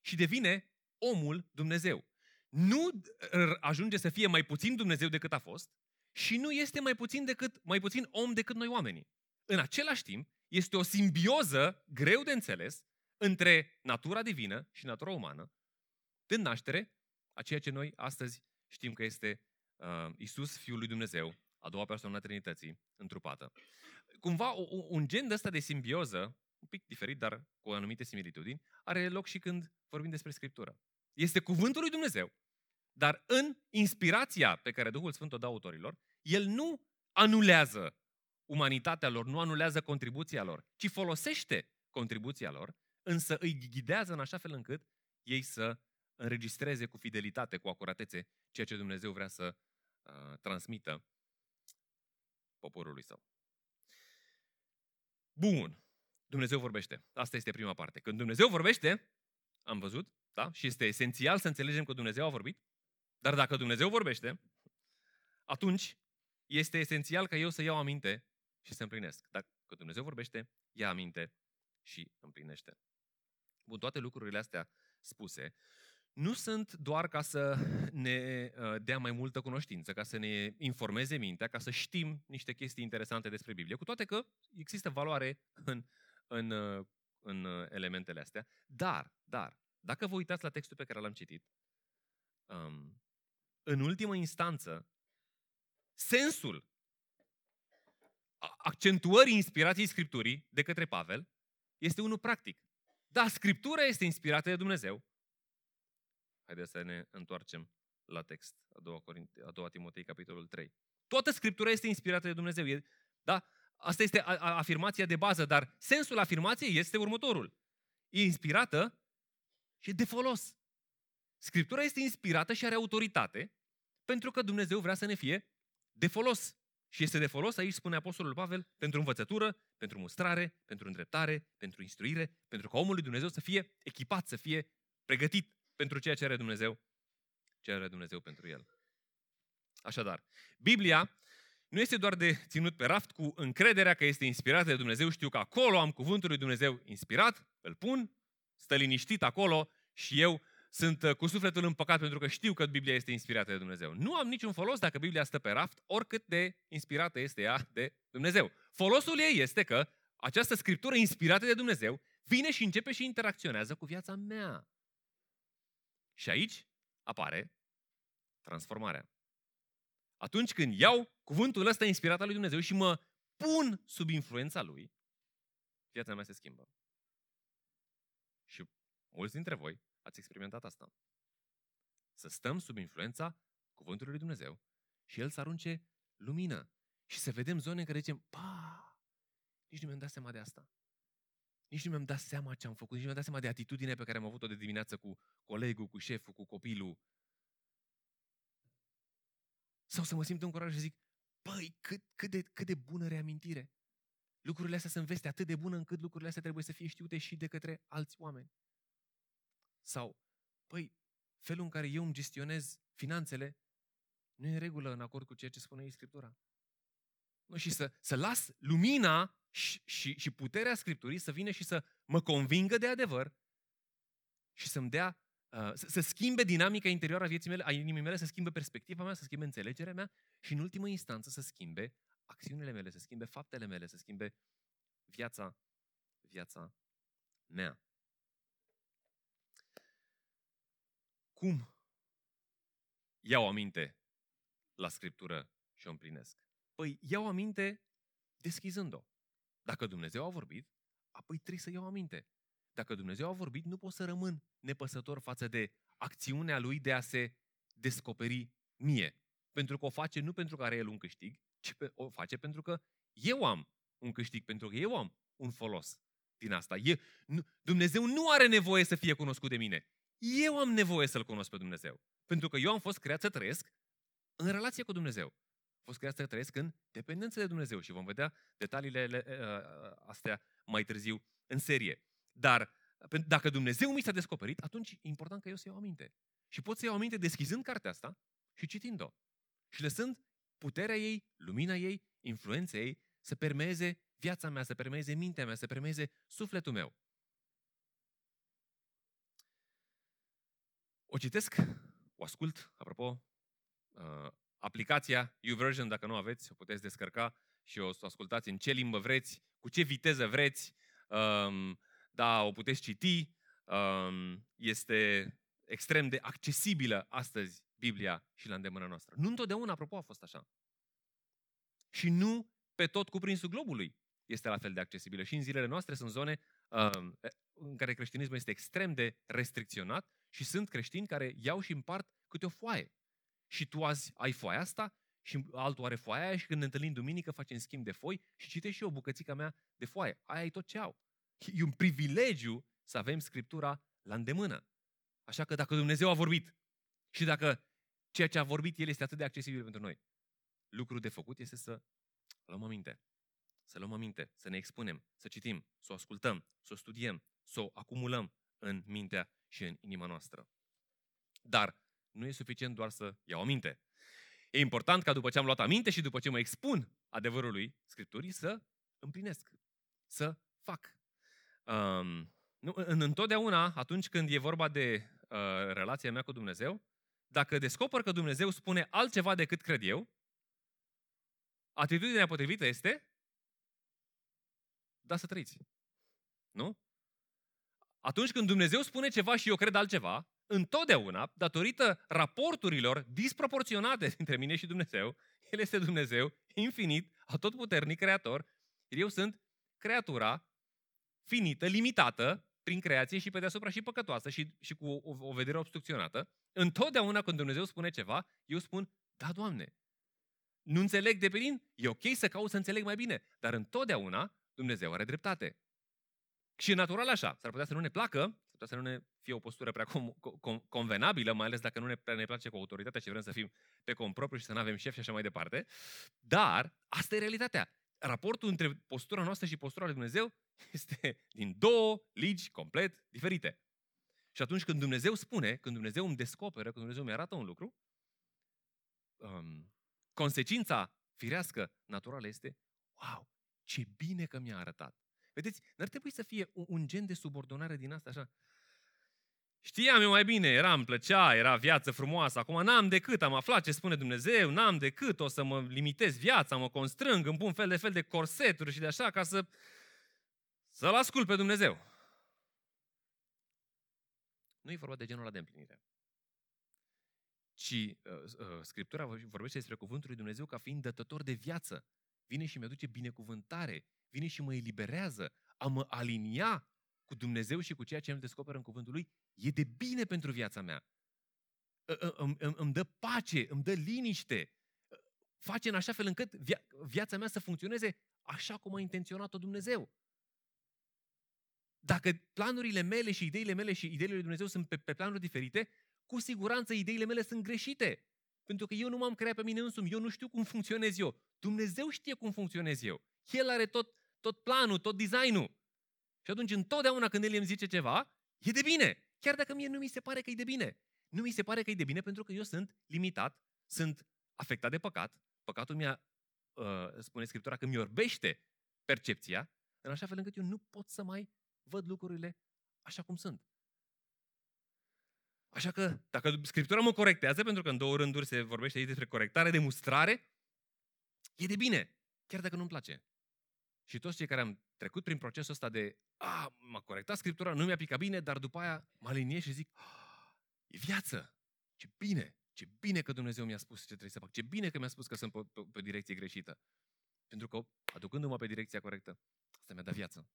și devine omul Dumnezeu. Nu ajunge să fie mai puțin Dumnezeu decât a fost și nu este mai puțin, decât, mai puțin om decât noi oamenii. În același timp, este o simbioză greu de înțeles între natura divină și natura umană, dând naștere a ceea ce noi astăzi știm că este uh, Isus, Fiul lui Dumnezeu, a doua persoană a Trinității, întrupată. Cumva un gen de ăsta de simbioză, un pic diferit, dar cu anumite similitudini, are loc și când vorbim despre Scriptură. Este cuvântul lui Dumnezeu, dar în inspirația pe care Duhul Sfânt o dă autorilor, el nu anulează umanitatea lor, nu anulează contribuția lor, ci folosește contribuția lor, însă îi ghidează în așa fel încât ei să înregistreze cu fidelitate, cu acuratețe, ceea ce Dumnezeu vrea să uh, transmită poporului său. Bun. Dumnezeu vorbește. Asta este prima parte. Când Dumnezeu vorbește, am văzut, da? Și este esențial să înțelegem că Dumnezeu a vorbit. Dar dacă Dumnezeu vorbește, atunci este esențial ca eu să iau aminte și să împlinesc. Dacă Dumnezeu vorbește, ia aminte și împlinește. Bun, toate lucrurile astea spuse, nu sunt doar ca să ne uh, dea mai multă cunoștință, ca să ne informeze mintea, ca să știm niște chestii interesante despre Biblie, cu toate că există valoare în, în, uh, în uh, elementele astea. Dar, dar, dacă vă uitați la textul pe care l-am citit, um, în ultimă instanță, sensul accentuării inspirației Scripturii de către Pavel este unul practic. Da, Scriptura este inspirată de Dumnezeu, Haideți să ne întoarcem la text, a doua, Corinte, a doua Timotei, capitolul 3. Toată Scriptura este inspirată de Dumnezeu. E, da? Asta este a, a, afirmația de bază, dar sensul afirmației este următorul. E inspirată și e de folos. Scriptura este inspirată și are autoritate pentru că Dumnezeu vrea să ne fie de folos. Și este de folos, aici spune Apostolul Pavel, pentru învățătură, pentru mustrare, pentru îndreptare, pentru instruire, pentru ca omul lui Dumnezeu să fie echipat, să fie pregătit pentru ceea ce are Dumnezeu, ce are Dumnezeu pentru el. Așadar, Biblia nu este doar de ținut pe raft cu încrederea că este inspirată de Dumnezeu. Știu că acolo am cuvântul lui Dumnezeu inspirat, îl pun, stă liniștit acolo și eu sunt uh, cu sufletul împăcat pentru că știu că Biblia este inspirată de Dumnezeu. Nu am niciun folos dacă Biblia stă pe raft, oricât de inspirată este ea de Dumnezeu. Folosul ei este că această scriptură inspirată de Dumnezeu vine și începe și interacționează cu viața mea. Și aici apare transformarea. Atunci când iau cuvântul ăsta inspirat al lui Dumnezeu și mă pun sub influența lui, viața mea se schimbă. Și mulți dintre voi ați experimentat asta. Să stăm sub influența cuvântului lui Dumnezeu și El să arunce lumină. Și să vedem zone în care zicem, pa, nici nu mi-am dat seama de asta. Nici nu mi-am dat seama ce am făcut, nici nu mi-am dat seama de atitudine pe care am avut-o de dimineață cu colegul, cu șeful, cu copilul. Sau să mă simt încurajat și zic, băi, cât, cât, de, cât de bună reamintire. Lucrurile astea sunt veste atât de bună încât lucrurile astea trebuie să fie știute și de către alți oameni. Sau, păi, felul în care eu îmi gestionez finanțele nu e în regulă în acord cu ceea ce spune ei Scriptura. Nu, și să, să las lumina și, și, și puterea Scripturii să vină și să mă convingă de adevăr și să-mi dea, uh, să, să schimbe dinamica interioară a vieții mele, a inimii mele, să schimbe perspectiva mea, să schimbe înțelegerea mea și în ultimă instanță să schimbe acțiunile mele, să schimbe faptele mele, să schimbe viața, viața mea. Cum iau aminte la Scriptură și o împlinesc? Păi iau aminte deschizând-o. Dacă Dumnezeu a vorbit, apoi trebuie să iau aminte. Dacă Dumnezeu a vorbit, nu pot să rămân nepăsător față de acțiunea Lui de a se descoperi mie. Pentru că o face nu pentru că are El un câștig, ci o face pentru că eu am un câștig, pentru că eu am un folos din asta. Eu, nu, Dumnezeu nu are nevoie să fie cunoscut de mine. Eu am nevoie să-L cunosc pe Dumnezeu. Pentru că eu am fost creat să trăiesc în relație cu Dumnezeu. Am fost creat să trăiesc în dependență de Dumnezeu și vom vedea detaliile uh, astea mai târziu în serie. Dar dacă Dumnezeu mi s-a descoperit, atunci e important că eu să iau aminte. Și pot să iau aminte deschizând cartea asta și citind-o. Și lăsând puterea ei, lumina ei, influența ei să permeze viața mea, să permeze mintea mea, să permeze sufletul meu. O citesc, o ascult, apropo, uh, aplicația YouVersion, dacă nu aveți, o puteți descărca și o să o ascultați în ce limbă vreți, cu ce viteză vreți, um, da, o puteți citi, um, este extrem de accesibilă astăzi Biblia și la îndemână noastră. Nu întotdeauna, apropo, a fost așa. Și nu pe tot cuprinsul globului este la fel de accesibilă. Și în zilele noastre sunt zone uh, în care creștinismul este extrem de restricționat și sunt creștini care iau și împart câte o foaie. Și tu azi ai foaia asta și altul are foaia aia și când ne întâlnim duminică facem schimb de foi și citești și eu o bucățica mea de foaie. Aia e tot ce au. E un privilegiu să avem Scriptura la îndemână. Așa că dacă Dumnezeu a vorbit și dacă ceea ce a vorbit El este atât de accesibil pentru noi, lucrul de făcut este să luăm aminte. Să luăm aminte, să ne expunem, să citim, să o ascultăm, să o studiem, să o acumulăm în mintea și în inima noastră. Dar nu e suficient doar să iau aminte. E important ca după ce am luat aminte și după ce mă expun adevărului Scripturii să împlinesc, să fac. Um, nu, în, întotdeauna, atunci când e vorba de uh, relația mea cu Dumnezeu, dacă descoper că Dumnezeu spune altceva decât cred eu, atitudinea potrivită este da să trăiți. Nu? Atunci când Dumnezeu spune ceva și eu cred altceva, întotdeauna, datorită raporturilor disproporționate [LAUGHS] dintre mine și Dumnezeu, El este Dumnezeu infinit, atotputernic, creator, eu sunt creatura finită, limitată, prin creație și pe deasupra și păcătoasă și, și cu o, o vedere obstrucționată, întotdeauna când Dumnezeu spune ceva, eu spun, da, Doamne. Nu înțeleg de plin, e ok să caut să înțeleg mai bine, dar întotdeauna Dumnezeu are dreptate. Și e natural așa, s-ar putea să nu ne placă, s-ar putea să nu ne fie o postură prea com, com, convenabilă, mai ales dacă nu ne, ne place cu autoritatea și vrem să fim pe compropriu și să nu avem șef și așa mai departe, dar asta e realitatea. Raportul între postura noastră și postura lui Dumnezeu [LAUGHS] este din două ligi complet diferite. Și atunci când Dumnezeu spune, când Dumnezeu îmi descoperă, când Dumnezeu mi arată un lucru, um, consecința firească, naturală este, wow, ce bine că mi-a arătat. Vedeți, n-ar trebui să fie un, un gen de subordonare din asta așa. Știam eu mai bine, era, îmi plăcea, era viață frumoasă, acum n-am decât, am aflat ce spune Dumnezeu, n-am decât, o să mă limitez viața, mă constrâng, îmi pun fel de fel de corseturi și de așa ca să să-L ascult pe Dumnezeu. Nu e vorba de genul ăla de împlinire. Ci uh, uh, Scriptura vorbește despre cuvântul lui Dumnezeu ca fiind dătător de viață. Vine și mi-aduce binecuvântare, vine și mă eliberează, a mă alinia cu Dumnezeu și cu ceea ce îmi descoperă în cuvântul Lui, e de bine pentru viața mea. Îmi, îmi, îmi dă pace, îmi dă liniște, face în așa fel încât via, viața mea să funcționeze așa cum a intenționat-o Dumnezeu. Dacă planurile mele și ideile mele și ideile lui Dumnezeu sunt pe, pe planuri diferite, cu siguranță ideile mele sunt greșite. Pentru că eu nu m-am creat pe mine însumi, eu nu știu cum funcționez eu. Dumnezeu știe cum funcționez eu. El are tot, tot planul, tot designul. Și atunci întotdeauna când El îmi zice ceva, e de bine. Chiar dacă mie nu mi se pare că e de bine. Nu mi se pare că e de bine pentru că eu sunt limitat, sunt afectat de păcat. Păcatul mi-a, uh, spune Scriptura, că mi orbește percepția, în așa fel încât eu nu pot să mai văd lucrurile așa cum sunt. Așa că, dacă Scriptura mă corectează, pentru că în două rânduri se vorbește aici despre corectare, de mustrare, e de bine, chiar dacă nu-mi place. Și toți cei care am trecut prin procesul ăsta de a, m-a corectat Scriptura, nu mi-a picat bine, dar după aia mă aliniez și zic, ah, e viață, ce bine, ce bine că Dumnezeu mi-a spus ce trebuie să fac, ce bine că mi-a spus că sunt pe, pe, pe direcție greșită. Pentru că, aducându-mă pe direcția corectă, asta mi-a dat viață.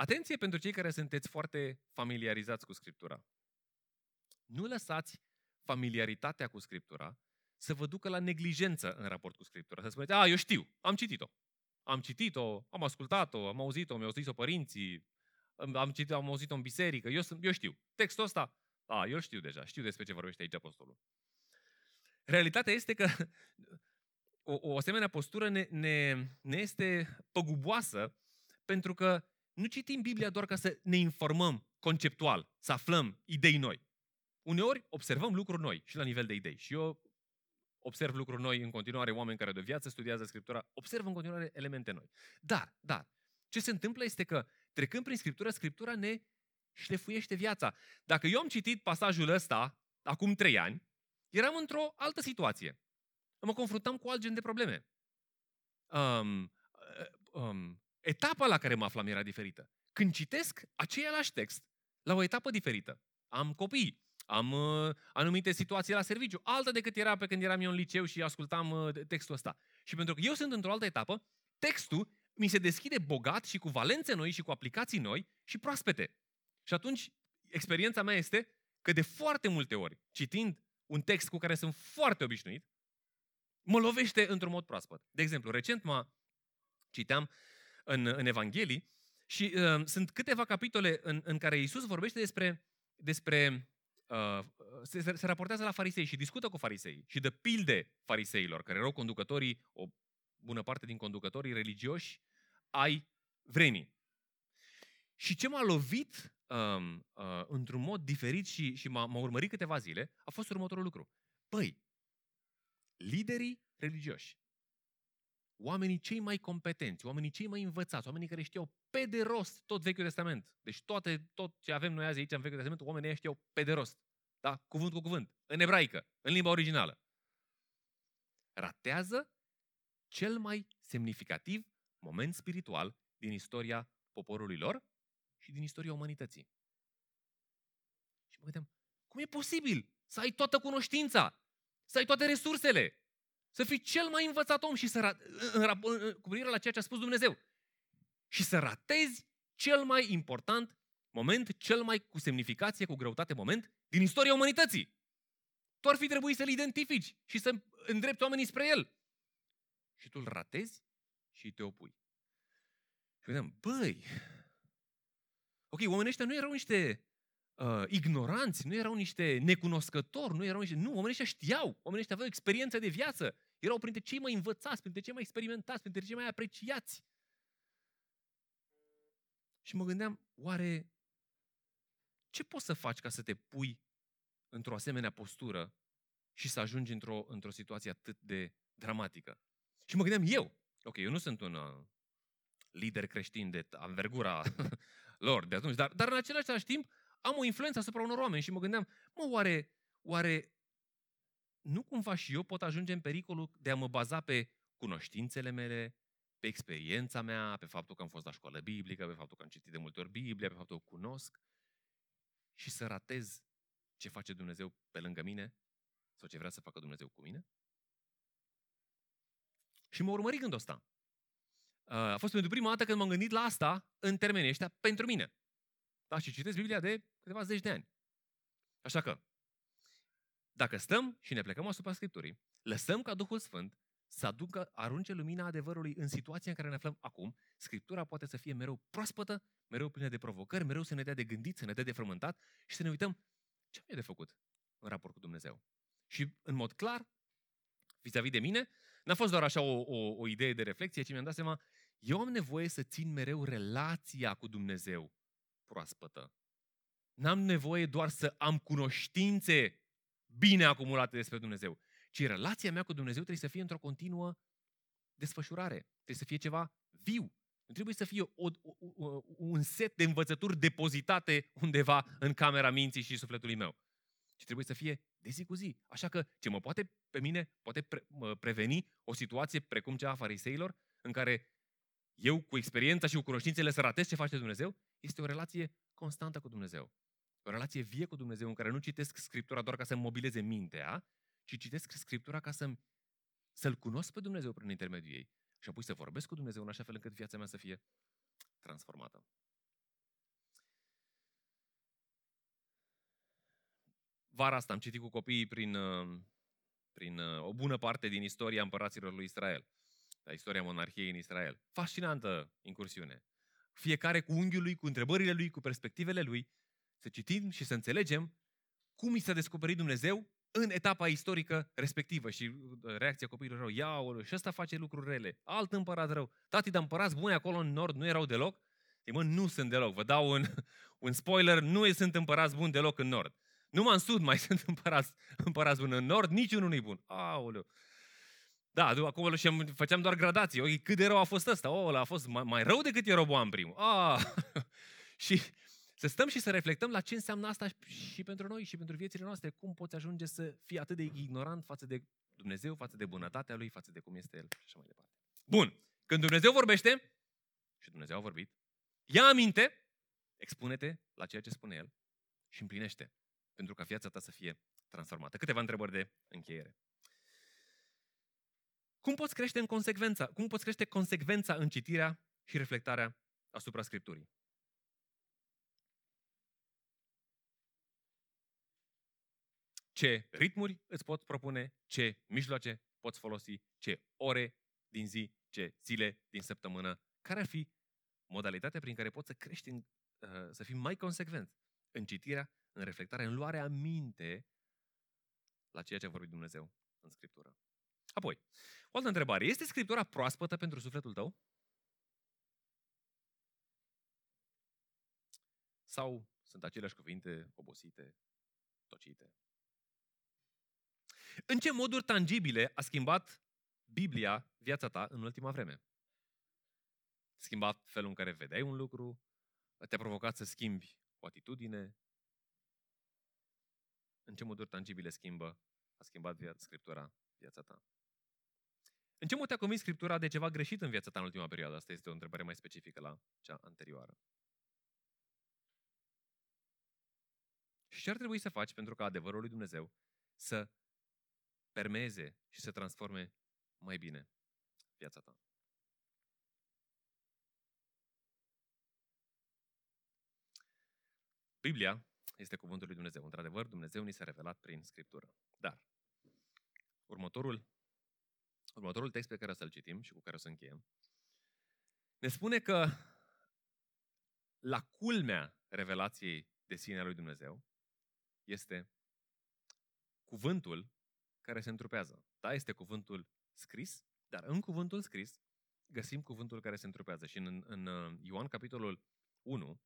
Atenție pentru cei care sunteți foarte familiarizați cu Scriptura. Nu lăsați familiaritatea cu Scriptura să vă ducă la neglijență în raport cu Scriptura. Să spuneți, a, eu știu, am citit-o. Am citit-o, am ascultat-o, am auzit-o, mi-au zis-o părinții, am citit am auzit-o în biserică, eu, sunt, eu știu. Textul ăsta, a, eu știu deja, știu despre ce vorbește aici apostolul. Realitatea este că o, o asemenea postură ne, ne, ne este păguboasă pentru că nu citim Biblia doar ca să ne informăm conceptual, să aflăm idei noi. Uneori observăm lucruri noi și la nivel de idei. Și eu observ lucruri noi în continuare, oameni care de viață studiază Scriptura, observ în continuare elemente noi. Dar, dar, ce se întâmplă este că trecând prin Scriptură, Scriptura ne șlefuiește viața. Dacă eu am citit pasajul ăsta acum trei ani, eram într-o altă situație. Mă confruntam cu alt gen de probleme. Um, um, etapa la care mă aflam era diferită. Când citesc același text, la o etapă diferită, am copii, am uh, anumite situații la serviciu, altă decât era pe când eram eu în liceu și ascultam uh, textul ăsta. Și pentru că eu sunt într-o altă etapă, textul mi se deschide bogat și cu valențe noi și cu aplicații noi și proaspete. Și atunci, experiența mea este că de foarte multe ori, citind un text cu care sunt foarte obișnuit, mă lovește într-un mod proaspăt. De exemplu, recent mă citeam în, în Evanghelii și uh, sunt câteva capitole în, în care Isus vorbește despre, despre uh, se, se raportează la farisei și discută cu farisei și de pilde fariseilor, care erau conducătorii, o bună parte din conducătorii religioși ai vremii. Și ce m-a lovit um, uh, într-un mod diferit și, și m-a, m-a urmărit câteva zile a fost următorul lucru. Păi, liderii religioși oamenii cei mai competenți, oamenii cei mai învățați, oamenii care știau pe de rost tot Vechiul Testament. Deci toate, tot ce avem noi azi aici în Vechiul Testament, oamenii ăia știau pe de rost. Da? Cuvânt cu cuvânt. În ebraică, în limba originală. Ratează cel mai semnificativ moment spiritual din istoria poporului lor și din istoria umanității. Și mă gândeam, cum e posibil să ai toată cunoștința, să ai toate resursele, să fii cel mai învățat om și să ra- în, în, în, cu privire la ceea ce a spus Dumnezeu. Și să ratezi cel mai important moment, cel mai cu semnificație, cu greutate moment din istoria umanității. Tu ar fi trebuit să-l identifici și să îndrepti oamenii spre el. Și tu îl ratezi și te opui. Și vedem, băi, ok, oamenii ăștia nu erau niște uh, ignoranți, nu erau niște necunoscători, nu erau niște... Nu, oamenii ăștia știau, oamenii ăștia aveau experiență de viață, erau printre cei mai învățați, printre cei mai experimentați, printre cei mai apreciați. Și mă gândeam, oare ce poți să faci ca să te pui într-o asemenea postură și să ajungi într-o, într-o situație atât de dramatică? Și mă gândeam eu, ok, eu nu sunt un uh, lider creștin de anvergura [LAUGHS] lor de atunci, dar, dar în același timp am o influență asupra unor oameni și mă gândeam, mă, oare, oare nu cumva și eu pot ajunge în pericolul de a mă baza pe cunoștințele mele, pe experiența mea, pe faptul că am fost la școală biblică, pe faptul că am citit de multe ori Biblia, pe faptul că o cunosc și să ratez ce face Dumnezeu pe lângă mine sau ce vrea să facă Dumnezeu cu mine? Și mă urmări gândul ăsta. Uh, a fost pentru prima dată când m-am gândit la asta în termenii ăștia pentru mine. Da, și citesc Biblia de câteva zeci de ani. Așa că, dacă stăm și ne plecăm asupra Scripturii, lăsăm ca Duhul Sfânt să aducă, arunce lumina adevărului în situația în care ne aflăm acum, Scriptura poate să fie mereu proaspătă, mereu plină de provocări, mereu să ne dea de gândit, să ne dea de frământat și să ne uităm ce am de făcut în raport cu Dumnezeu. Și în mod clar, vis-a-vis de mine, n-a fost doar așa o, o, o idee de reflexie, ci mi-am dat seama, eu am nevoie să țin mereu relația cu Dumnezeu proaspătă. N-am nevoie doar să am cunoștințe bine acumulate despre Dumnezeu, ci relația mea cu Dumnezeu trebuie să fie într-o continuă desfășurare. Trebuie să fie ceva viu. Nu trebuie să fie o, o, un set de învățături depozitate undeva în camera minții și sufletului meu. Ci trebuie să fie de zi cu zi. Așa că ce mă poate pe mine, poate pre, mă preveni o situație precum cea a fariseilor, în care eu cu experiența și cu cunoștințele să ratez ce face Dumnezeu, este o relație constantă cu Dumnezeu. O relație vie cu Dumnezeu în care nu citesc Scriptura doar ca să-mi mobileze mintea, ci citesc Scriptura ca să să-L cunosc pe Dumnezeu prin intermediul ei și apoi să vorbesc cu Dumnezeu în așa fel încât viața mea să fie transformată. Vara asta am citit cu copiii prin, uh, prin uh, o bună parte din istoria împăraților lui Israel, la istoria monarhiei în Israel. Fascinantă incursiune. Fiecare cu unghiul lui, cu întrebările lui, cu perspectivele lui, să citim și să înțelegem cum i s-a descoperit Dumnezeu în etapa istorică respectivă și uh, reacția copiilor rău, ia și ăsta face lucruri rele, alt împărat rău. Tati, dar împărați buni acolo în nord nu erau deloc? Zic, mă, nu sunt deloc. Vă dau un, [LAUGHS] un spoiler, nu sunt împărați buni deloc în nord. Numai în sud mai [LAUGHS] sunt împărați, împărați buni. În nord niciunul nu-i bun. Aoleu. Da, acum și făceam doar gradații. Okay, cât de rău a fost ăsta? Oh, a fost mai, mai rău decât Ieroboam primul. Ah. [LAUGHS] și să stăm și să reflectăm la ce înseamnă asta și pentru noi și pentru viețile noastre. Cum poți ajunge să fii atât de ignorant față de Dumnezeu, față de bunătatea Lui, față de cum este El și așa mai departe. Bun. Când Dumnezeu vorbește, și Dumnezeu a vorbit, ia aminte, expune-te la ceea ce spune El și împlinește pentru ca viața ta să fie transformată. Câteva întrebări de încheiere. Cum poți crește în consecvența? Cum poți crește consecvența în citirea și reflectarea asupra Scripturii? Ce ritmuri îți pot propune, ce mijloace poți folosi, ce ore din zi, ce zile din săptămână, care ar fi modalitatea prin care poți să crești, în, uh, să fii mai consecvent în citirea, în reflectarea, în luarea minte la ceea ce a vorbit Dumnezeu în Scriptură. Apoi, o altă întrebare. Este Scriptura proaspătă pentru sufletul tău? Sau sunt aceleași cuvinte obosite, tocite? În ce moduri tangibile a schimbat Biblia viața ta în ultima vreme? A schimbat felul în care vedeai un lucru? Te-a provocat să schimbi o atitudine? În ce moduri tangibile schimbă, a schimbat viața, Scriptura viața ta? În ce mod te-a convins Scriptura de ceva greșit în viața ta în ultima perioadă? Asta este o întrebare mai specifică la cea anterioară. Și ce ar trebui să faci pentru ca adevărul lui Dumnezeu să permeze și să transforme mai bine viața ta. Biblia este cuvântul lui Dumnezeu. Într-adevăr, Dumnezeu ni s-a revelat prin Scriptură. Dar, următorul, următorul text pe care o să-l citim și cu care o să încheiem, ne spune că la culmea revelației de sine a lui Dumnezeu este cuvântul care se întrupează. Da, este cuvântul scris, dar în cuvântul scris găsim cuvântul care se întrupează. Și în, în uh, Ioan, capitolul 1,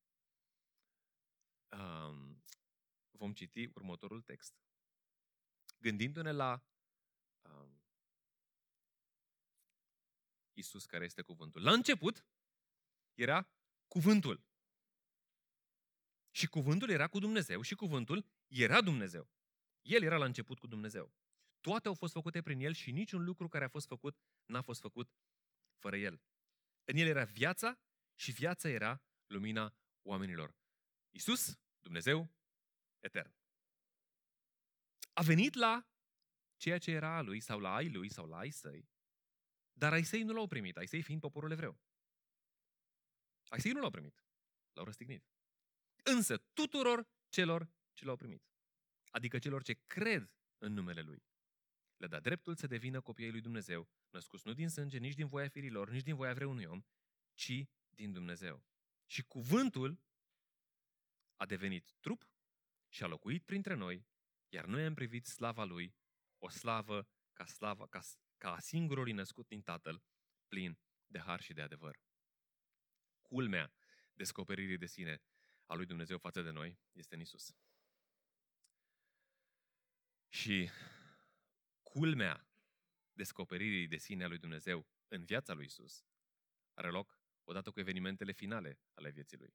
um, vom citi următorul text. Gândindu-ne la um, Isus care este cuvântul. La început era cuvântul. Și cuvântul era cu Dumnezeu și cuvântul era Dumnezeu. El era la început cu Dumnezeu. Toate au fost făcute prin El și niciun lucru care a fost făcut n-a fost făcut fără El. În El era viața și viața era lumina oamenilor. Isus, Dumnezeu, etern. A venit la ceea ce era a Lui sau la ai Lui sau la ai săi Dar Aisei nu l-au primit, Aisei fiind poporul evreu. Aisei nu l-au primit, l-au răstignit. Însă tuturor celor ce l-au primit, adică celor ce cred în numele Lui, le da dreptul să devină copiii lui Dumnezeu, născuți nu din sânge, nici din voia firilor, nici din voia vreunui om, ci din Dumnezeu. Și cuvântul a devenit trup și a locuit printre noi, iar noi am privit slava Lui, o slavă ca, slava, ca, ca a singurului născut din Tatăl, plin de har și de adevăr. Culmea descoperirii de sine a lui Dumnezeu față de noi este în Isus. Și culmea descoperirii de sine a lui Dumnezeu în viața lui Isus are loc odată cu evenimentele finale ale vieții lui.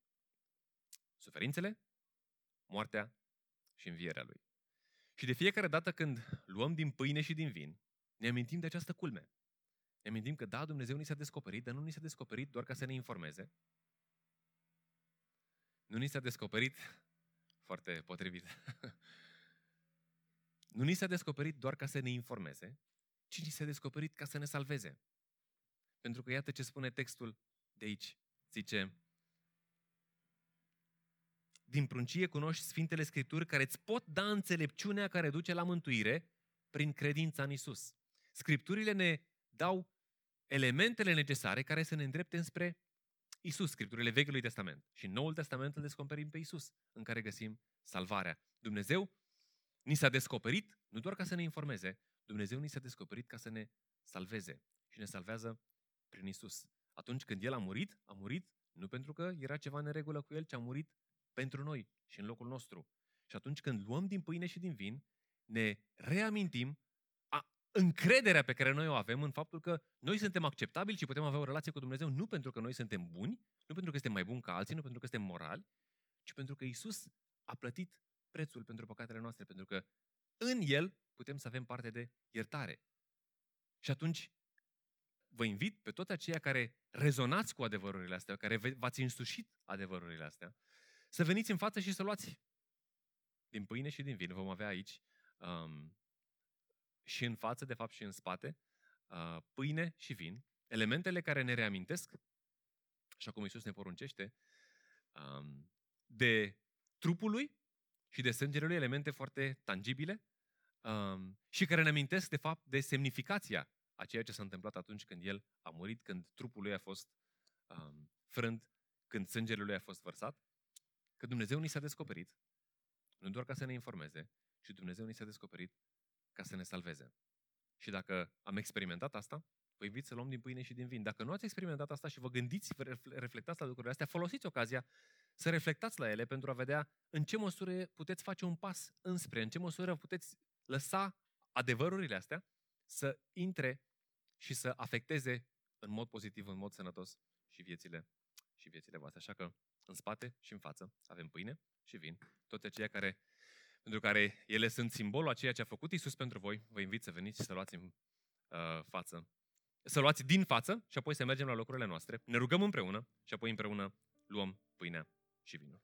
Suferințele, moartea și învierea lui. Și de fiecare dată când luăm din pâine și din vin, ne amintim de această culme. Ne amintim că da, Dumnezeu ni s-a descoperit, dar nu ni s-a descoperit doar ca să ne informeze. Nu ni s-a descoperit, foarte potrivit, [LAUGHS] nu ni s-a descoperit doar ca să ne informeze, ci ni s-a descoperit ca să ne salveze. Pentru că iată ce spune textul de aici. Zice, din pruncie cunoști Sfintele Scripturi care îți pot da înțelepciunea care duce la mântuire prin credința în Isus. Scripturile ne dau elementele necesare care să ne îndrepte spre Isus, Scripturile Vechiului Testament. Și în Noul Testament îl descoperim pe Isus, în care găsim salvarea. Dumnezeu ni s-a descoperit nu doar ca să ne informeze, Dumnezeu ni s-a descoperit ca să ne salveze. Și ne salvează prin Isus. Atunci când El a murit, a murit nu pentru că era ceva în regulă cu El, ci a murit pentru noi și în locul nostru. Și atunci când luăm din pâine și din vin, ne reamintim a încrederea pe care noi o avem în faptul că noi suntem acceptabili și putem avea o relație cu Dumnezeu nu pentru că noi suntem buni, nu pentru că suntem mai buni ca alții, nu pentru că suntem morali, ci pentru că Isus a plătit prețul pentru păcatele noastre, pentru că în El putem să avem parte de iertare. Și atunci vă invit pe toți aceia care rezonați cu adevărurile astea, care v-ați însușit adevărurile astea, să veniți în față și să luați din pâine și din vin. Vom avea aici um, și în față, de fapt și în spate, uh, pâine și vin, elementele care ne reamintesc, așa cum Iisus ne poruncește, um, de trupul lui și de sângele lui, elemente foarte tangibile um, și care ne amintesc, de fapt, de semnificația a ceea ce s-a întâmplat atunci când el a murit, când trupul lui a fost um, frânt, când sângele lui a fost vărsat, că Dumnezeu ni s-a descoperit, nu doar ca să ne informeze, ci Dumnezeu ni s-a descoperit ca să ne salveze. Și dacă am experimentat asta, vă invit să luăm din pâine și din vin. Dacă nu ați experimentat asta și vă gândiți, vă reflectați la lucrurile astea, folosiți ocazia să reflectați la ele pentru a vedea în ce măsură puteți face un pas înspre, în ce măsură puteți lăsa adevărurile astea să intre și să afecteze în mod pozitiv, în mod sănătos și viețile și viețile voastre. Așa că în spate și în față avem pâine și vin. Toate aceia care, pentru care ele sunt simbolul a ceea ce a făcut Isus pentru voi, vă invit să veniți și să luați în uh, față. Să luați din față și apoi să mergem la locurile noastre. Ne rugăm împreună și apoi împreună luăm pâinea și vinul.